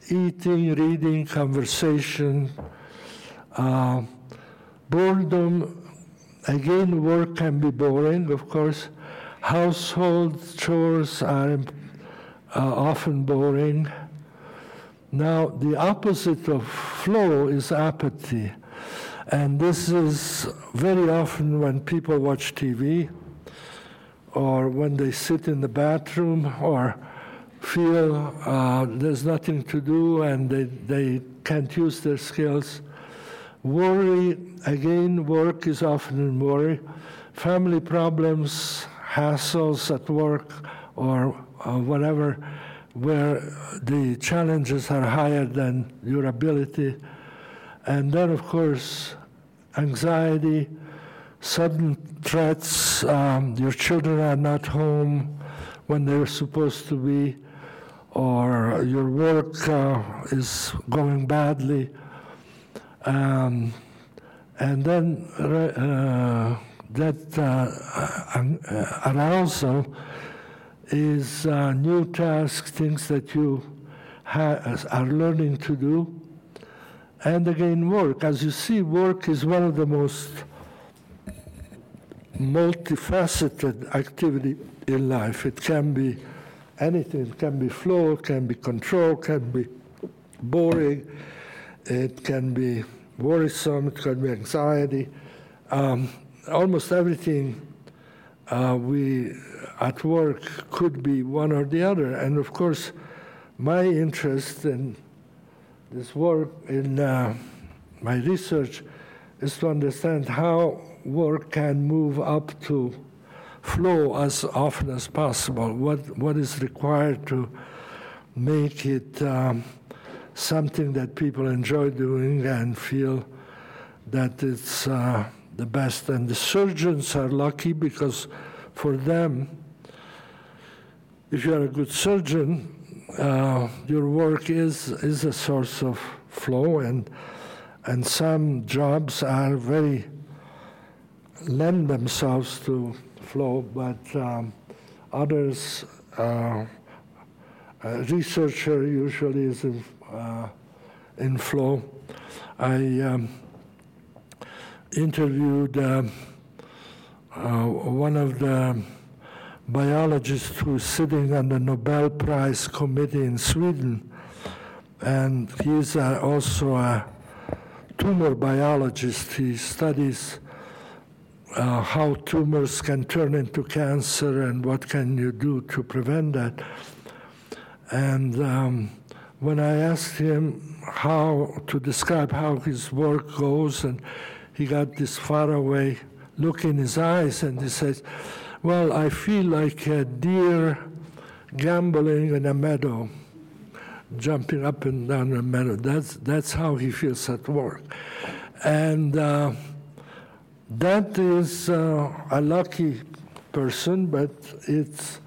eating, reading, conversation. Uh, boredom Again, work can be boring, of course. Household chores are uh, often boring. Now, the opposite of flow is apathy. And this is very often when people watch TV or when they sit in the bathroom or feel uh, there's nothing to do and they, they can't use their skills. Worry, again, work is often in worry. Family problems, hassles at work, or uh, whatever, where the challenges are higher than your ability. And then, of course, anxiety, sudden threats, um, your children are not home when they're supposed to be, or your work uh, is going badly um, and then uh, that uh, arousal is uh, new tasks, things that you are learning to do. And again, work. As you see, work is one of the most multifaceted activity in life. It can be anything. It can be flow, it can be control, It can be boring, it can be worrisome, it can be anxiety. Um, almost everything uh, we at work could be one or the other. And of course, my interest in this work, in uh, my research, is to understand how work can move up to flow as often as possible. What, what is required to make it um, something that people enjoy doing and feel that it's uh, the best. And the surgeons are lucky because for them, if you are a good surgeon, uh, your work is, is a source of flow, and, and some jobs are very lend themselves to flow, but um, others, uh, a researcher usually is in, uh, in flow. I um, interviewed uh, uh, one of the biologists who's sitting on the Nobel Prize Committee in Sweden, and he's uh, also a tumor biologist. He studies uh, how tumors can turn into cancer and what can you do to prevent that. And um, when I asked him how to describe how his work goes, and he got this faraway look in his eyes, and he says, "Well, I feel like a deer gambling in a meadow." jumping up and down a meadow. That's that's how he feels at work, and uh, that is uh, a lucky person, but it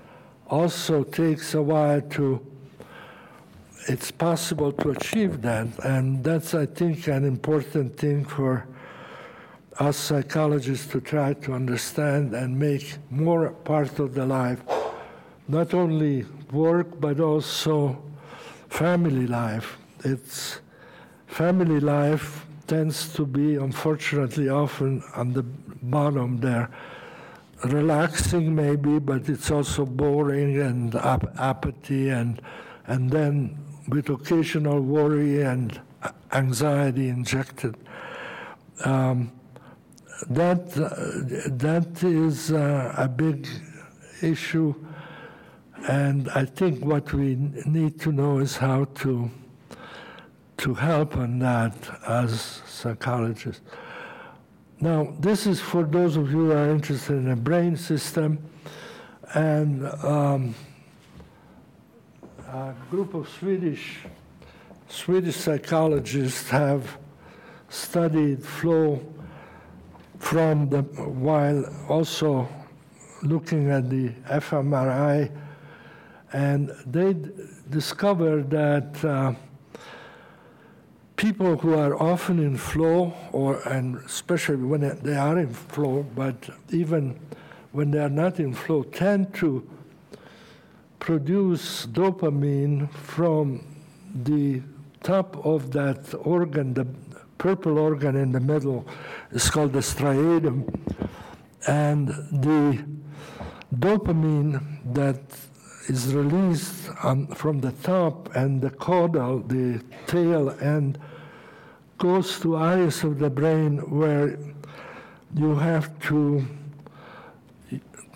also takes a while to. It's possible to achieve that, and that's, I think, an important thing for us psychologists to try to understand and make more part of the life, not only work but also family life. It's family life tends to be, unfortunately, often on the bottom there. Relaxing, maybe, but it's also boring and ap- apathy, and, and then with occasional worry and anxiety injected. Um, that, that is uh, a big issue, and I think what we need to know is how to to help on that as psychologists. Now, this is for those of you who are interested in the brain system, and um, a group of Swedish Swedish psychologists have studied flow from the while also looking at the fMRI, and they discovered that. Uh, people who are often in flow, or and especially when they are in flow, but even when they are not in flow, tend to produce dopamine from the top of that organ, the purple organ in the middle, is called the striatum, and the dopamine that is released from the top and the caudal, the tail end, goes to areas of the brain where you have to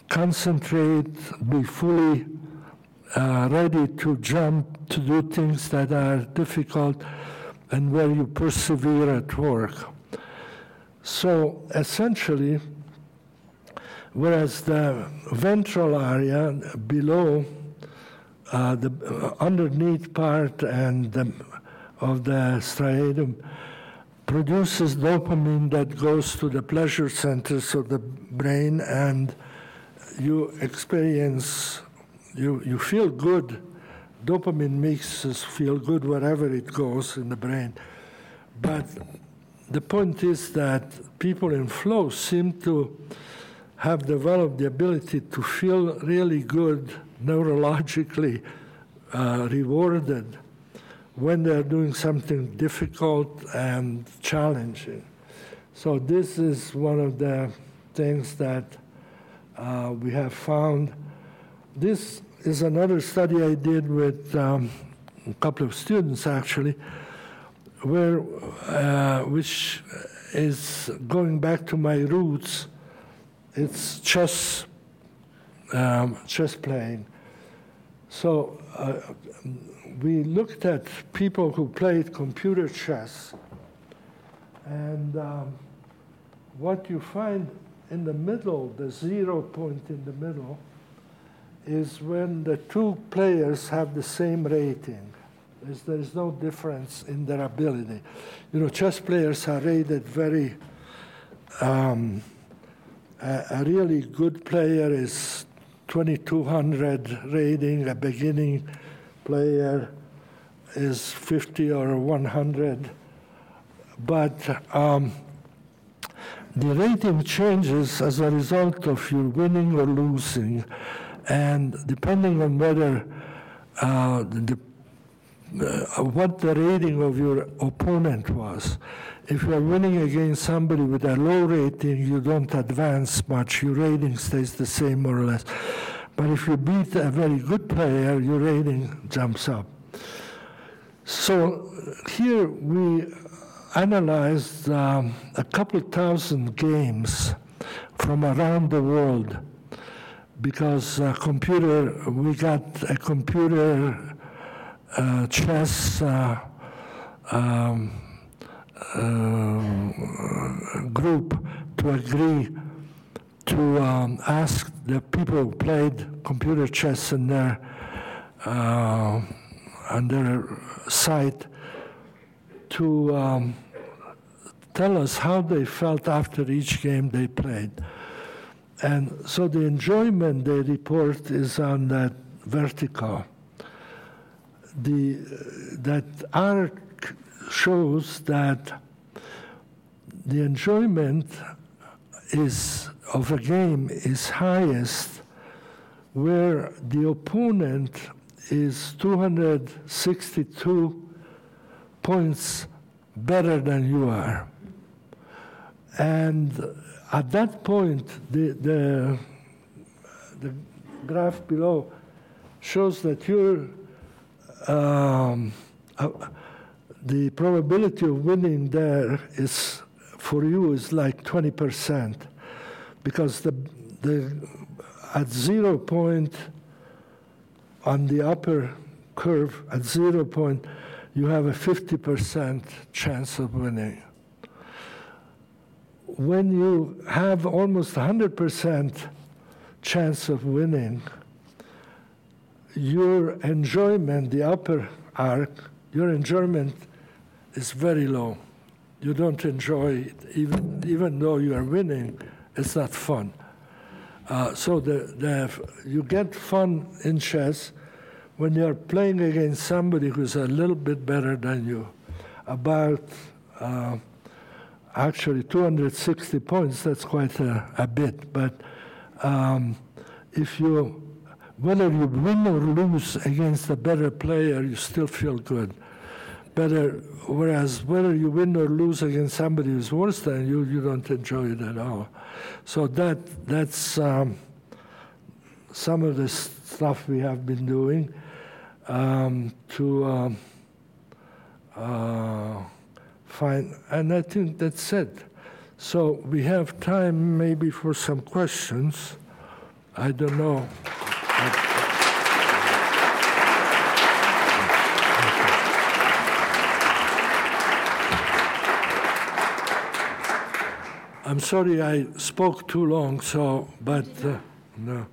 concentrate, be fully uh, ready to jump, to do things that are difficult, and where you persevere at work. So essentially, whereas the ventral area below uh, the uh, underneath part and the, of the striatum produces dopamine that goes to the pleasure centers of the brain and you experience you, you feel good dopamine makes us feel good wherever it goes in the brain but the point is that people in flow seem to have developed the ability to feel really good neurologically uh, rewarded when they're doing something difficult and challenging. So, this is one of the things that uh, we have found. This is another study I did with um, a couple of students actually, where uh, which is going back to my roots. It's chess, um, chess playing. So uh, we looked at people who played computer chess, and um, what you find in the middle, the zero point in the middle, is when the two players have the same rating. There's, there's no difference in their ability. You know, chess players are rated very. Um, a, a really good player is 2200 rating, a beginning player is 50 or 100. But um, the rating changes as a result of your winning or losing, and depending on whether uh, the uh, what the rating of your opponent was. If you are winning against somebody with a low rating, you don't advance much. Your rating stays the same more or less. But if you beat a very good player, your rating jumps up. So here we analyzed um, a couple thousand games from around the world because computer we got a computer uh, chess uh, um, uh, group to agree to um, ask the people who played computer chess in their uh, on their site to um, tell us how they felt after each game they played. And so the enjoyment they report is on that vertical. The, that arc shows that the enjoyment is of a game is highest where the opponent is 262 points better than you are. And at that point, the, the, the graph below shows that your um, uh, the probability of winning there is for you is like 20% because the, the at zero point on the upper curve at zero point you have a 50% chance of winning when you have almost 100% chance of winning, your enjoyment, the upper arc, your enjoyment is very low. You don't enjoy it, even, even though you are winning, it's not fun. Uh, so the, the, you get fun in chess when you're playing against somebody who's a little bit better than you, about uh, actually 260 points, that's quite a, a bit. But um, if you, whether you win or lose against a better player, you still feel good. Better, whereas whether you win or lose against somebody who's worse than you, you don't enjoy it at all. So that that's um, some of the stuff we have been doing um, to. Um, uh, Fine, and I think that's it. So we have time maybe for some questions. I don't know. I'm sorry I spoke too long, so, but uh, no,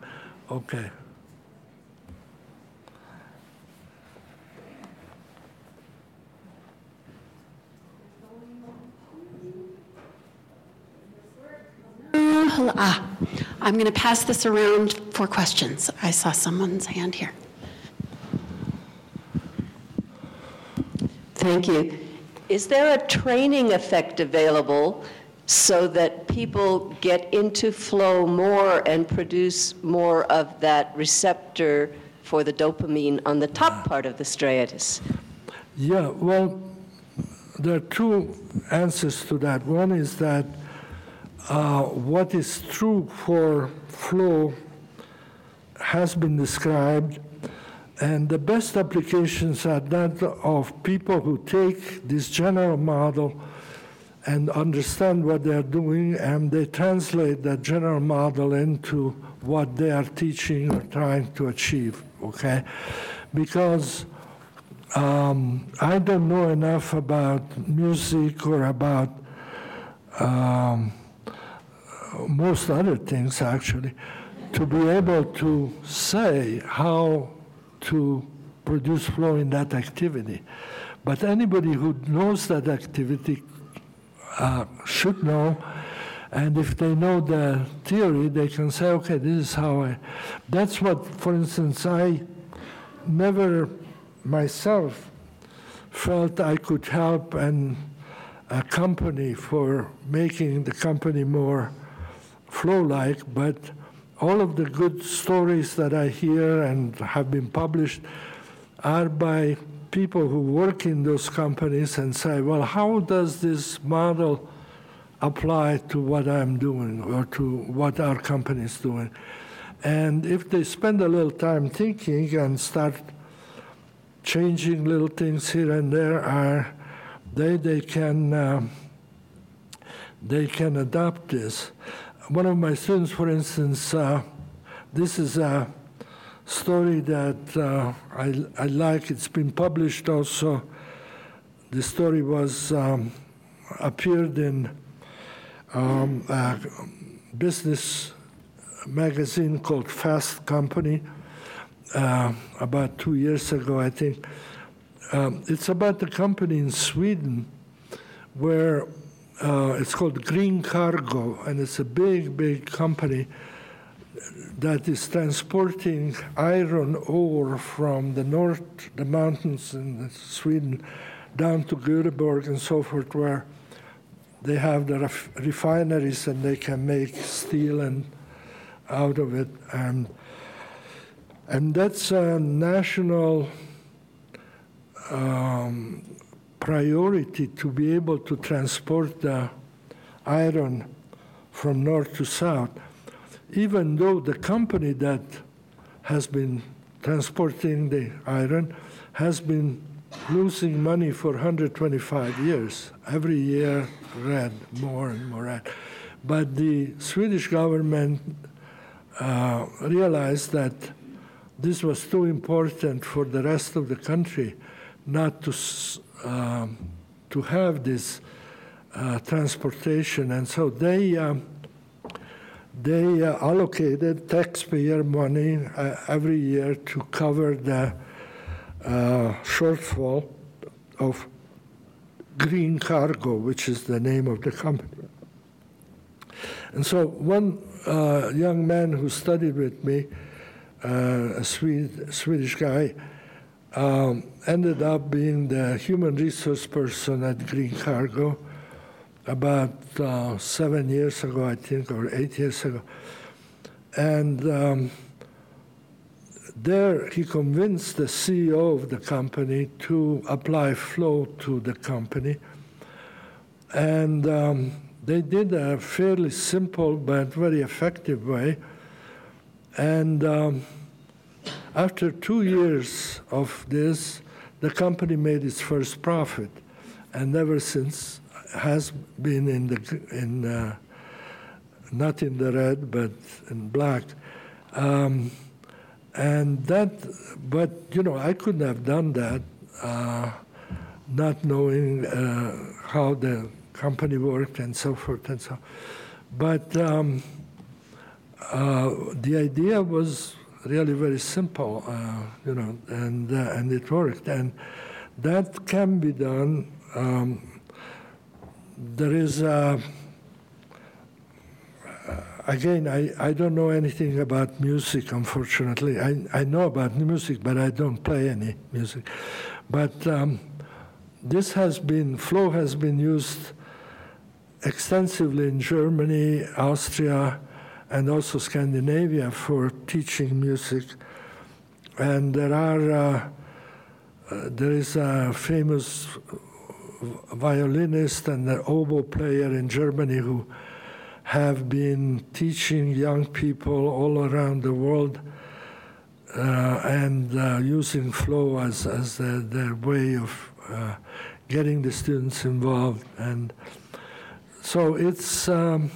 okay. Ah, I'm going to pass this around for questions. I saw someone's hand here. Thank you. Is there a training effect available so that people get into flow more and produce more of that receptor for the dopamine on the top part of the striatus? Yeah, well, there are two answers to that. One is that uh, what is true for flow has been described, and the best applications are that of people who take this general model and understand what they're doing, and they translate that general model into what they are teaching or trying to achieve, okay? Because um, I don't know enough about music or about um, most other things, actually, to be able to say how to produce flow in that activity. But anybody who knows that activity uh, should know, and if they know the theory, they can say, okay, this is how I. That's what, for instance, I never myself felt I could help and a company for making the company more flow-like, but all of the good stories that I hear and have been published are by people who work in those companies and say, well, how does this model apply to what I'm doing or to what our company is doing? And if they spend a little time thinking and start changing little things here and there, are they they can uh, they can adopt this one of my students, for instance, uh, this is a story that uh, I, I, like. It's been published also. The story was um, appeared in um, a business magazine called Fast Company uh, about two years ago, I think. Um, it's about the company in Sweden where uh, it's called Green Cargo, and it's a big, big company that is transporting iron ore from the north, the mountains in Sweden, down to Göteborg and so forth, where they have the ref- refineries and they can make steel and out of it. And, and that's a national um, priority to be able to transport the iron from north to south, even though the company that has been transporting the iron has been losing money for 125 years. Every year, red, more and more red. But the Swedish government uh, realized that this was too important for the rest of the country not to um, to have this uh, transportation, and so they um, they uh, allocated taxpayer money uh, every year to cover the uh, shortfall of Green Cargo, which is the name of the company. And so one uh, young man who studied with me, uh, a Swede, Swedish guy, um, ended up being the human resource person at Green Cargo about uh, seven years ago, I think, or eight years ago. And um, there he convinced the CEO of the company to apply flow to the company. And um, they did a fairly simple but very effective way. And um, after two years of this, the company made its first profit, and ever since has been in the in uh, not in the red but in black. Um, and that, but you know, I couldn't have done that, uh, not knowing uh, how the company worked and so forth and so. But um, uh, the idea was really very simple, uh, you know, and, uh, and it worked. And that can be done. Um, there is, uh, again, I, I don't know anything about music, unfortunately. I, I know about music, but I don't play any music. But um, this has been, flow has been used extensively in Germany, Austria, and also Scandinavia for teaching music. And there are uh, uh, there is a famous violinist and an oboe player in Germany who have been teaching young people all around the world uh, and uh, using flow as, as their, their way of uh, getting the students involved. And so it's um,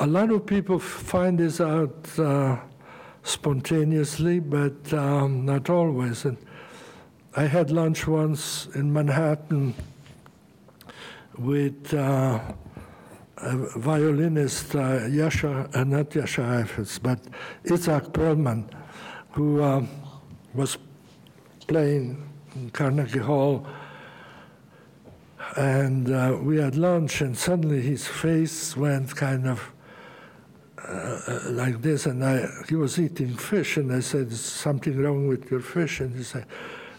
a lot of people find this out uh, spontaneously, but um, not always. And I had lunch once in Manhattan with uh, a violinist, uh, Jascha, uh, not Jascha Heifetz, but Itzhak Perlman, who um, was playing in Carnegie Hall. And uh, we had lunch, and suddenly his face went kind of uh, like this, and I, he was eating fish, and I said, "Is something wrong with your fish?" And he said,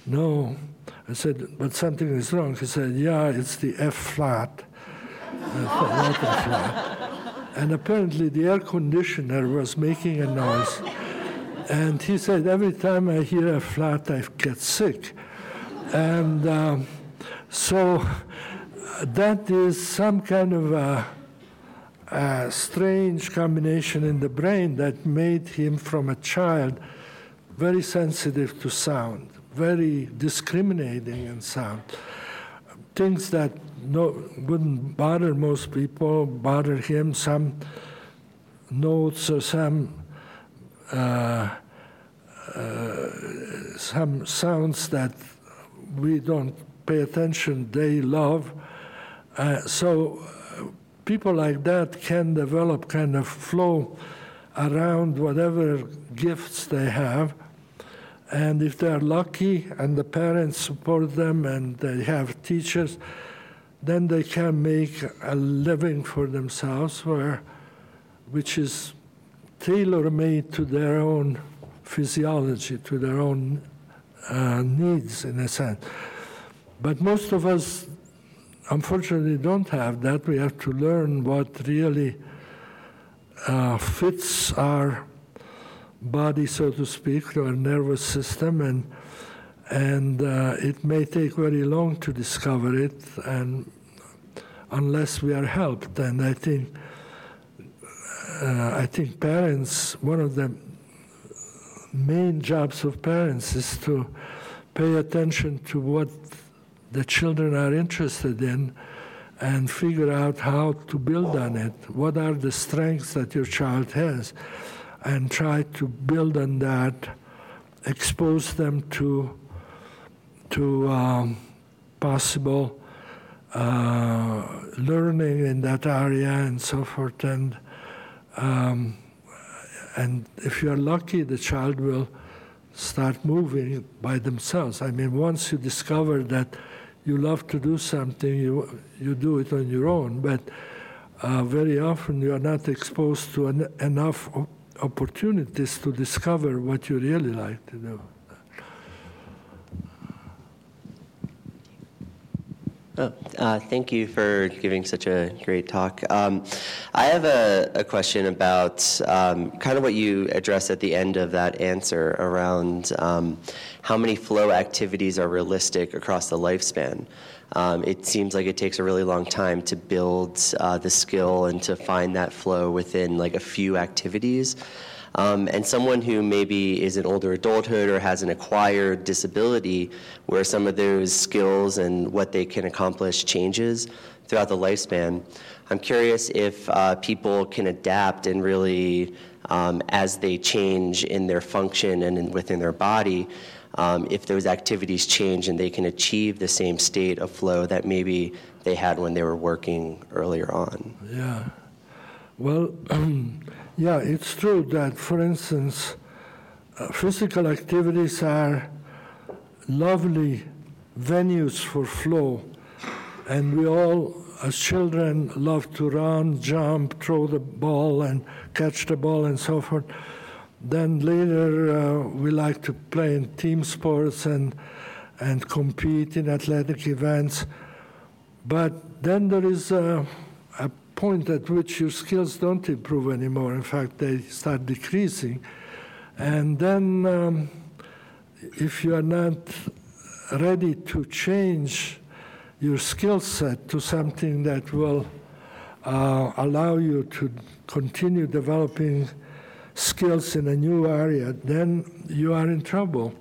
"No." I said, "But something is wrong." He said, "Yeah, it's the F flat." and apparently, the air conditioner was making a noise. And he said, "Every time I hear a flat, I get sick." And um, so that is some kind of a a strange combination in the brain that made him, from a child, very sensitive to sound, very discriminating in sound. Things that no, wouldn't bother most people bother him. Some notes or some uh, uh, some sounds that we don't pay attention, they love. Uh, so people like that can develop kind of flow around whatever gifts they have. And if they're lucky and the parents support them and they have teachers, then they can make a living for themselves where, which is tailor made to their own physiology, to their own uh, needs, in a sense. But most of us unfortunately don't have that. We have to learn what really uh, fits our body, so to speak, our nervous system, and and uh, it may take very long to discover it, and unless we are helped. And I think uh, I think parents, one of the main jobs of parents is to pay attention to what the children are interested in and figure out how to build on it. What are the strengths that your child has? And try to build on that, expose them to, to um, possible uh, learning in that area and so forth. And, um, and if you're lucky, the child will start moving by themselves. I mean, once you discover that you love to do something, you, you do it on your own, but uh, very often you are not exposed to en- enough opportunities to discover what you really like to do. Oh, uh, thank you for giving such a great talk. Um, I have a, a question about um, kind of what you addressed at the end of that answer around um, how many flow activities are realistic across the lifespan. Um, it seems like it takes a really long time to build uh, the skill and to find that flow within like a few activities. Um, and someone who maybe is in older adulthood or has an acquired disability where some of those skills and what they can accomplish changes throughout the lifespan. I'm curious if uh, people can adapt and really, um, as they change in their function and in, within their body, um, if those activities change and they can achieve the same state of flow that maybe they had when they were working earlier on. Yeah. Well, yeah, it's true that, for instance, uh, physical activities are lovely venues for flow, and we all, as children, love to run, jump, throw the ball, and catch the ball, and so forth. Then later, uh, we like to play in team sports and and compete in athletic events. But then there is a point at which your skills don't improve anymore. In fact, they start decreasing. And then, um, if you are not ready to change your skill set to something that will uh, allow you to continue developing skills in a new area, then you are in trouble.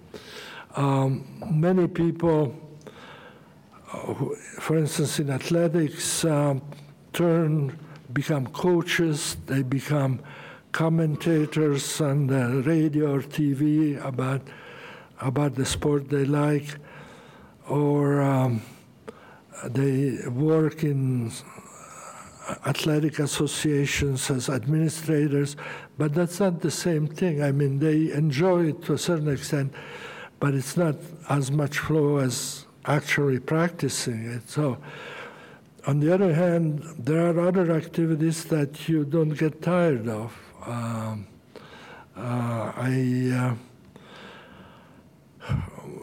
Um, many people, uh, for instance, in athletics, um, turn, become coaches, they become commentators on the radio or TV about, about the sport they like, or um, they work in athletic associations as administrators, but that's not the same thing. I mean, they enjoy it to a certain extent, but it's not as much flow as actually practicing it. So, on the other hand, there are other activities that you don't get tired of. Um, uh, I uh,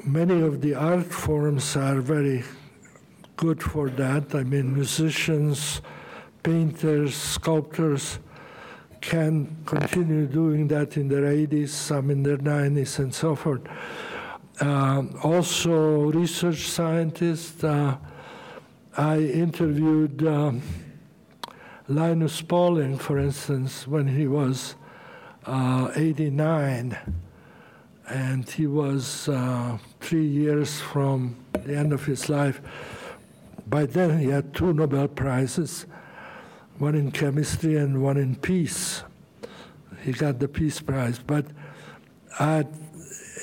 many of the art forms are very good for that. I mean, musicians, painters, sculptors can continue doing that in their 80s, some in their 90s, and so forth. Uh, also, research scientists. Uh, I interviewed um, Linus Pauling, for instance, when he was uh, 89, and he was uh, three years from the end of his life. By then, he had two Nobel Prizes one in chemistry and one in peace. He got the Peace Prize. But at,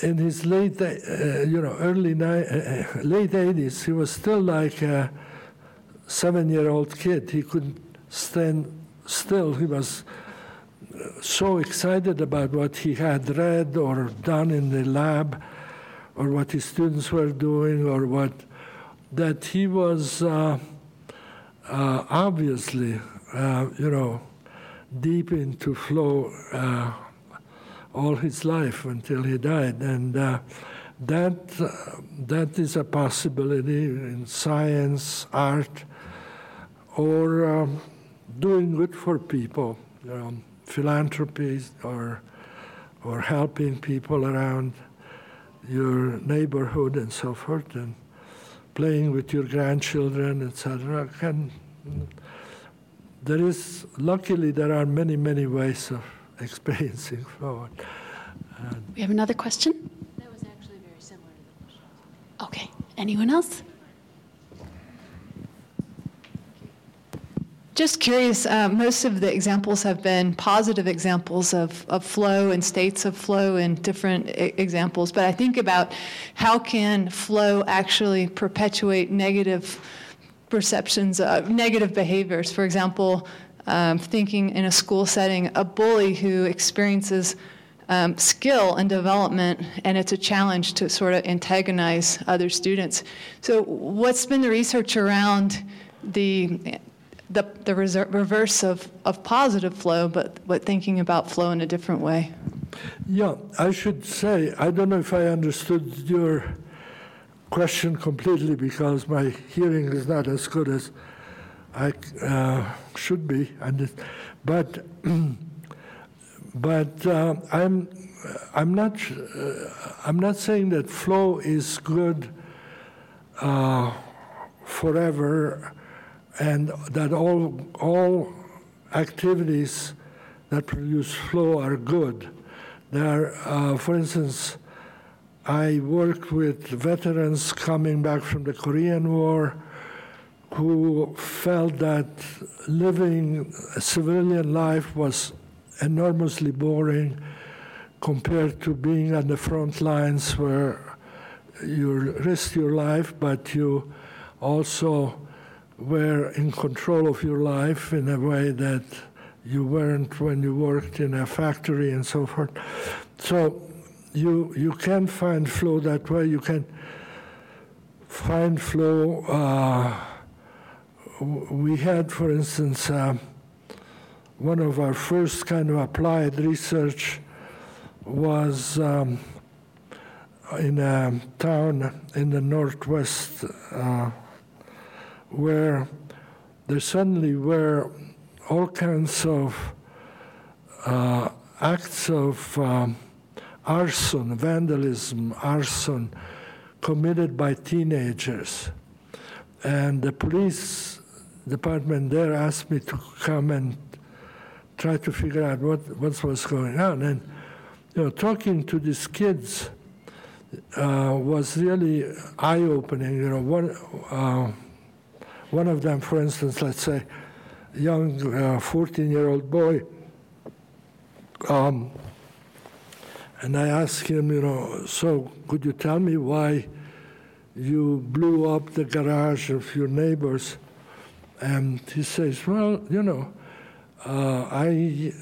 in his late, uh, you know, early ni- uh, late 80s, he was still like a seven-year-old kid. He couldn't stand still. He was so excited about what he had read or done in the lab, or what his students were doing, or what that he was uh, uh, obviously uh, you know, deep into flow uh, all his life until he died. And uh, that, uh, that is a possibility in science, art, or um, doing good for people, you know, philanthropy or, or helping people around your neighborhood and so forth, and playing with your grandchildren, etc. Can there is, luckily, there are many, many ways of experiencing flow. we have another question? That was actually very similar to the question. Okay. Anyone else? Just curious, uh, most of the examples have been positive examples of, of flow and states of flow and different I- examples, but I think about how can flow actually perpetuate negative perceptions of negative behaviors. For example, um, thinking in a school setting, a bully who experiences um, skill and development, and it's a challenge to sort of antagonize other students. So, what's been the research around the the, the reverse of, of positive flow, but, but thinking about flow in a different way? Yeah, I should say, I don't know if I understood your question completely because my hearing is not as good as I uh, should be. And but but uh, I'm I'm not uh, I'm not saying that flow is good uh, forever, and that all all activities that produce flow are good. There, uh, for instance I worked with veterans coming back from the Korean War who felt that living a civilian life was enormously boring compared to being on the front lines where you risk your life, but you also were in control of your life in a way that you weren't when you worked in a factory and so forth. So you you can find flow that way. You can find flow. Uh, we had, for instance, uh, one of our first kind of applied research was um, in a town in the northwest uh, where there suddenly were all kinds of uh, acts of um, arson, vandalism, arson committed by teenagers. And the police department there asked me to come and try to figure out what, what was going on. And, you know, talking to these kids uh, was really eye-opening. You know, one, uh, one of them, for instance, let's say, a young 14-year-old uh, boy, um, and I asked him, you know, so could you tell me why you blew up the garage of your neighbors? And he says, well, you know, uh, I,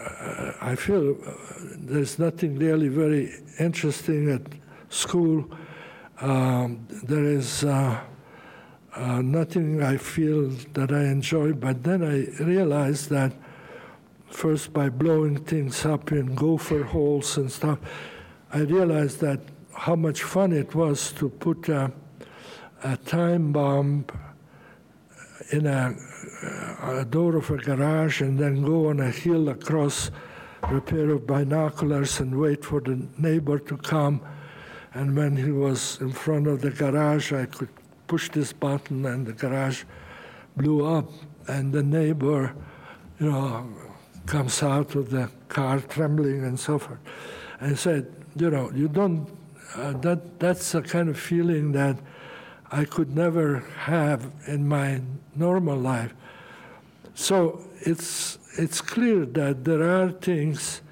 uh, I feel uh, there's nothing really very interesting at school. Um, there is uh, uh, nothing I feel that I enjoy, but then I realized that first by blowing things up in gopher holes and stuff, I realized that how much fun it was to put a, a time bomb in a, a, door of a garage and then go on a hill across a pair of binoculars and wait for the neighbor to come. And when he was in front of the garage, I could push this button and the garage blew up. And the neighbor, you know, comes out of the car trembling and so forth. And said, you know, you don't, uh, that, that's a kind of feeling that I could never have in my normal life. So it's, it's clear that there are things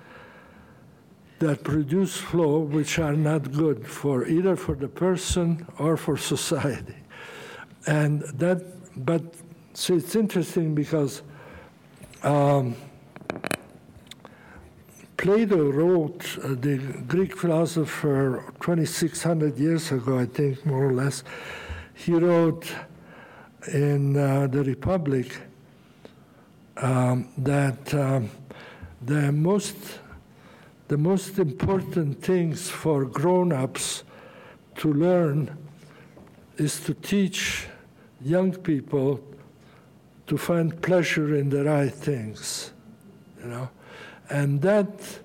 that produce flow which are not good for either for the person or for society. And that, but so it's interesting because um, Plato wrote, uh, the Greek philosopher, 2,600 years ago, I think, more or less. He wrote in uh, the Republic um, that um, the most the most important things for grown-ups to learn is to teach young people to find pleasure in the right things, you know. And that,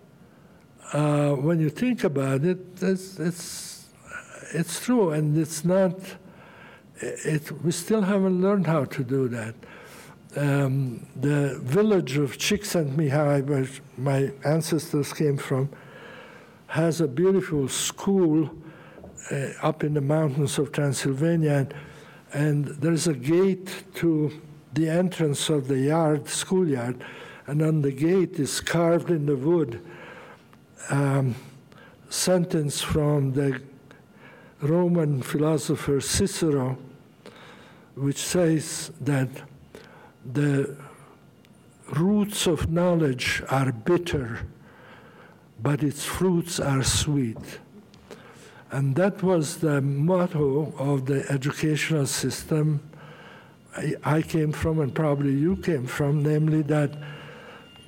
uh, when you think about it, it's, it's, it's true, and it's not, it, we still haven't learned how to do that. Um, the village of Csikszentmihalyi, where my ancestors came from, has a beautiful school uh, up in the mountains of Transylvania, and, and there's a gate to the entrance of the yard, schoolyard, and on the gate is carved in the wood um, sentence from the Roman philosopher Cicero, which says that the roots of knowledge are bitter, but its fruits are sweet. And that was the motto of the educational system I, came from, and probably you came from, namely that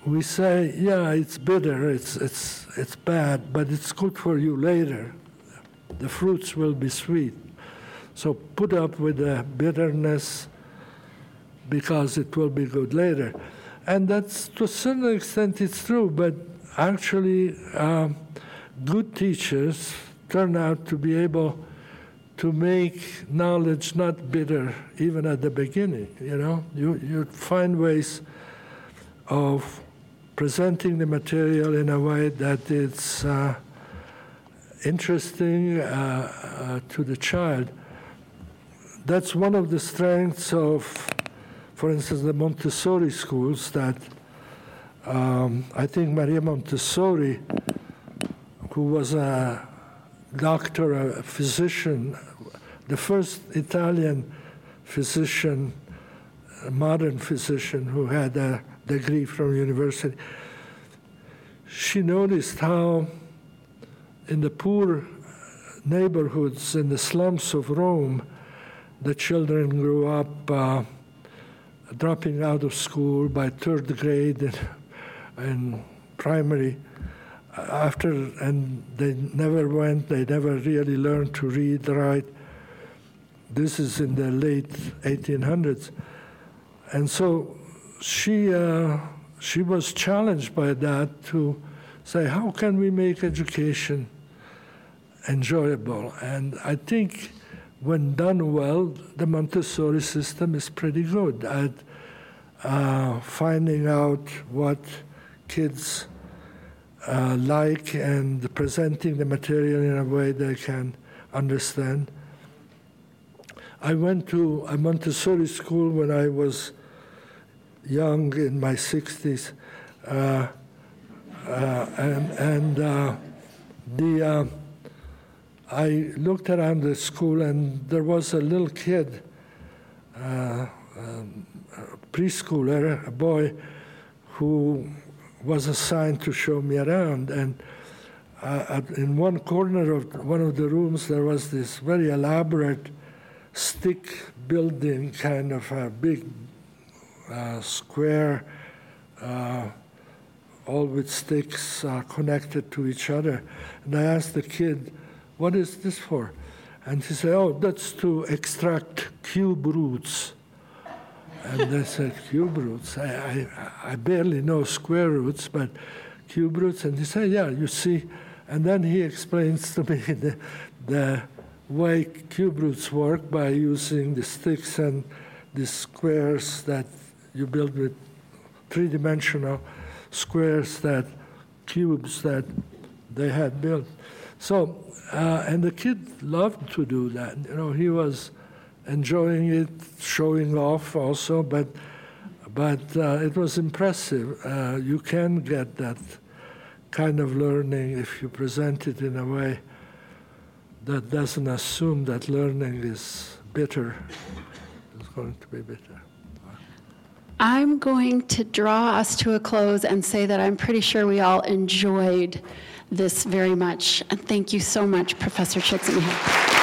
we say, yeah, it's bitter, it's, it's, it's bad, but it's good for you later. The fruits will be sweet. So put up with the bitterness because it will be good later. And that's to a certain extent it's true, but actually, uh, good teachers turn out to be able to make knowledge not bitter even at the beginning. You know, you you find ways of presenting the material in a way that it's uh, interesting uh, uh, to the child. That's one of the strengths of, for instance, the Montessori schools that um, I think Maria Montessori, who was a doctor, a physician, the first Italian physician, modern physician who had a degree from university, she noticed how in the poor neighborhoods in the slums of Rome, the children grew up uh, dropping out of school by third grade and, and primary after and they never went they never really learned to read write this is in the late 1800s and so she, uh, she was challenged by that to say, how can we make education enjoyable? And I think when done well, the Montessori system is pretty good. I'd, uh, finding out what kids uh, like and presenting the material in a way they can understand. I went to a Montessori school when I was young, in my 60s, uh, uh, and, and uh, the uh, I looked around the school, and there was a little kid, um, a preschooler, a boy, who was assigned to show me around. And uh, at- in one corner of one of the rooms, there was this very elaborate stick building, kind of a big uh, square, uh, all with sticks uh, connected to each other. And I asked the kid, What is this for? And he said, Oh, that's to extract cube roots. And I said, Cube roots? I, I, I barely know square roots, but cube roots. And he said, Yeah, you see. And then he explains to me the, the way cube roots work by using the sticks and the squares that you build with three dimensional squares that cubes that they had built. So, uh, and the kid loved to do that. You know, he was enjoying it, showing off also, but but uh, it was impressive. Uh, you can get that kind of learning if you present it in a way that doesn't assume that learning is bitter. It's going to be bitter. I'm going to draw us to a close and say that I'm pretty sure we all enjoyed this very much. And thank you so much, Professor Csikszentmihalyi.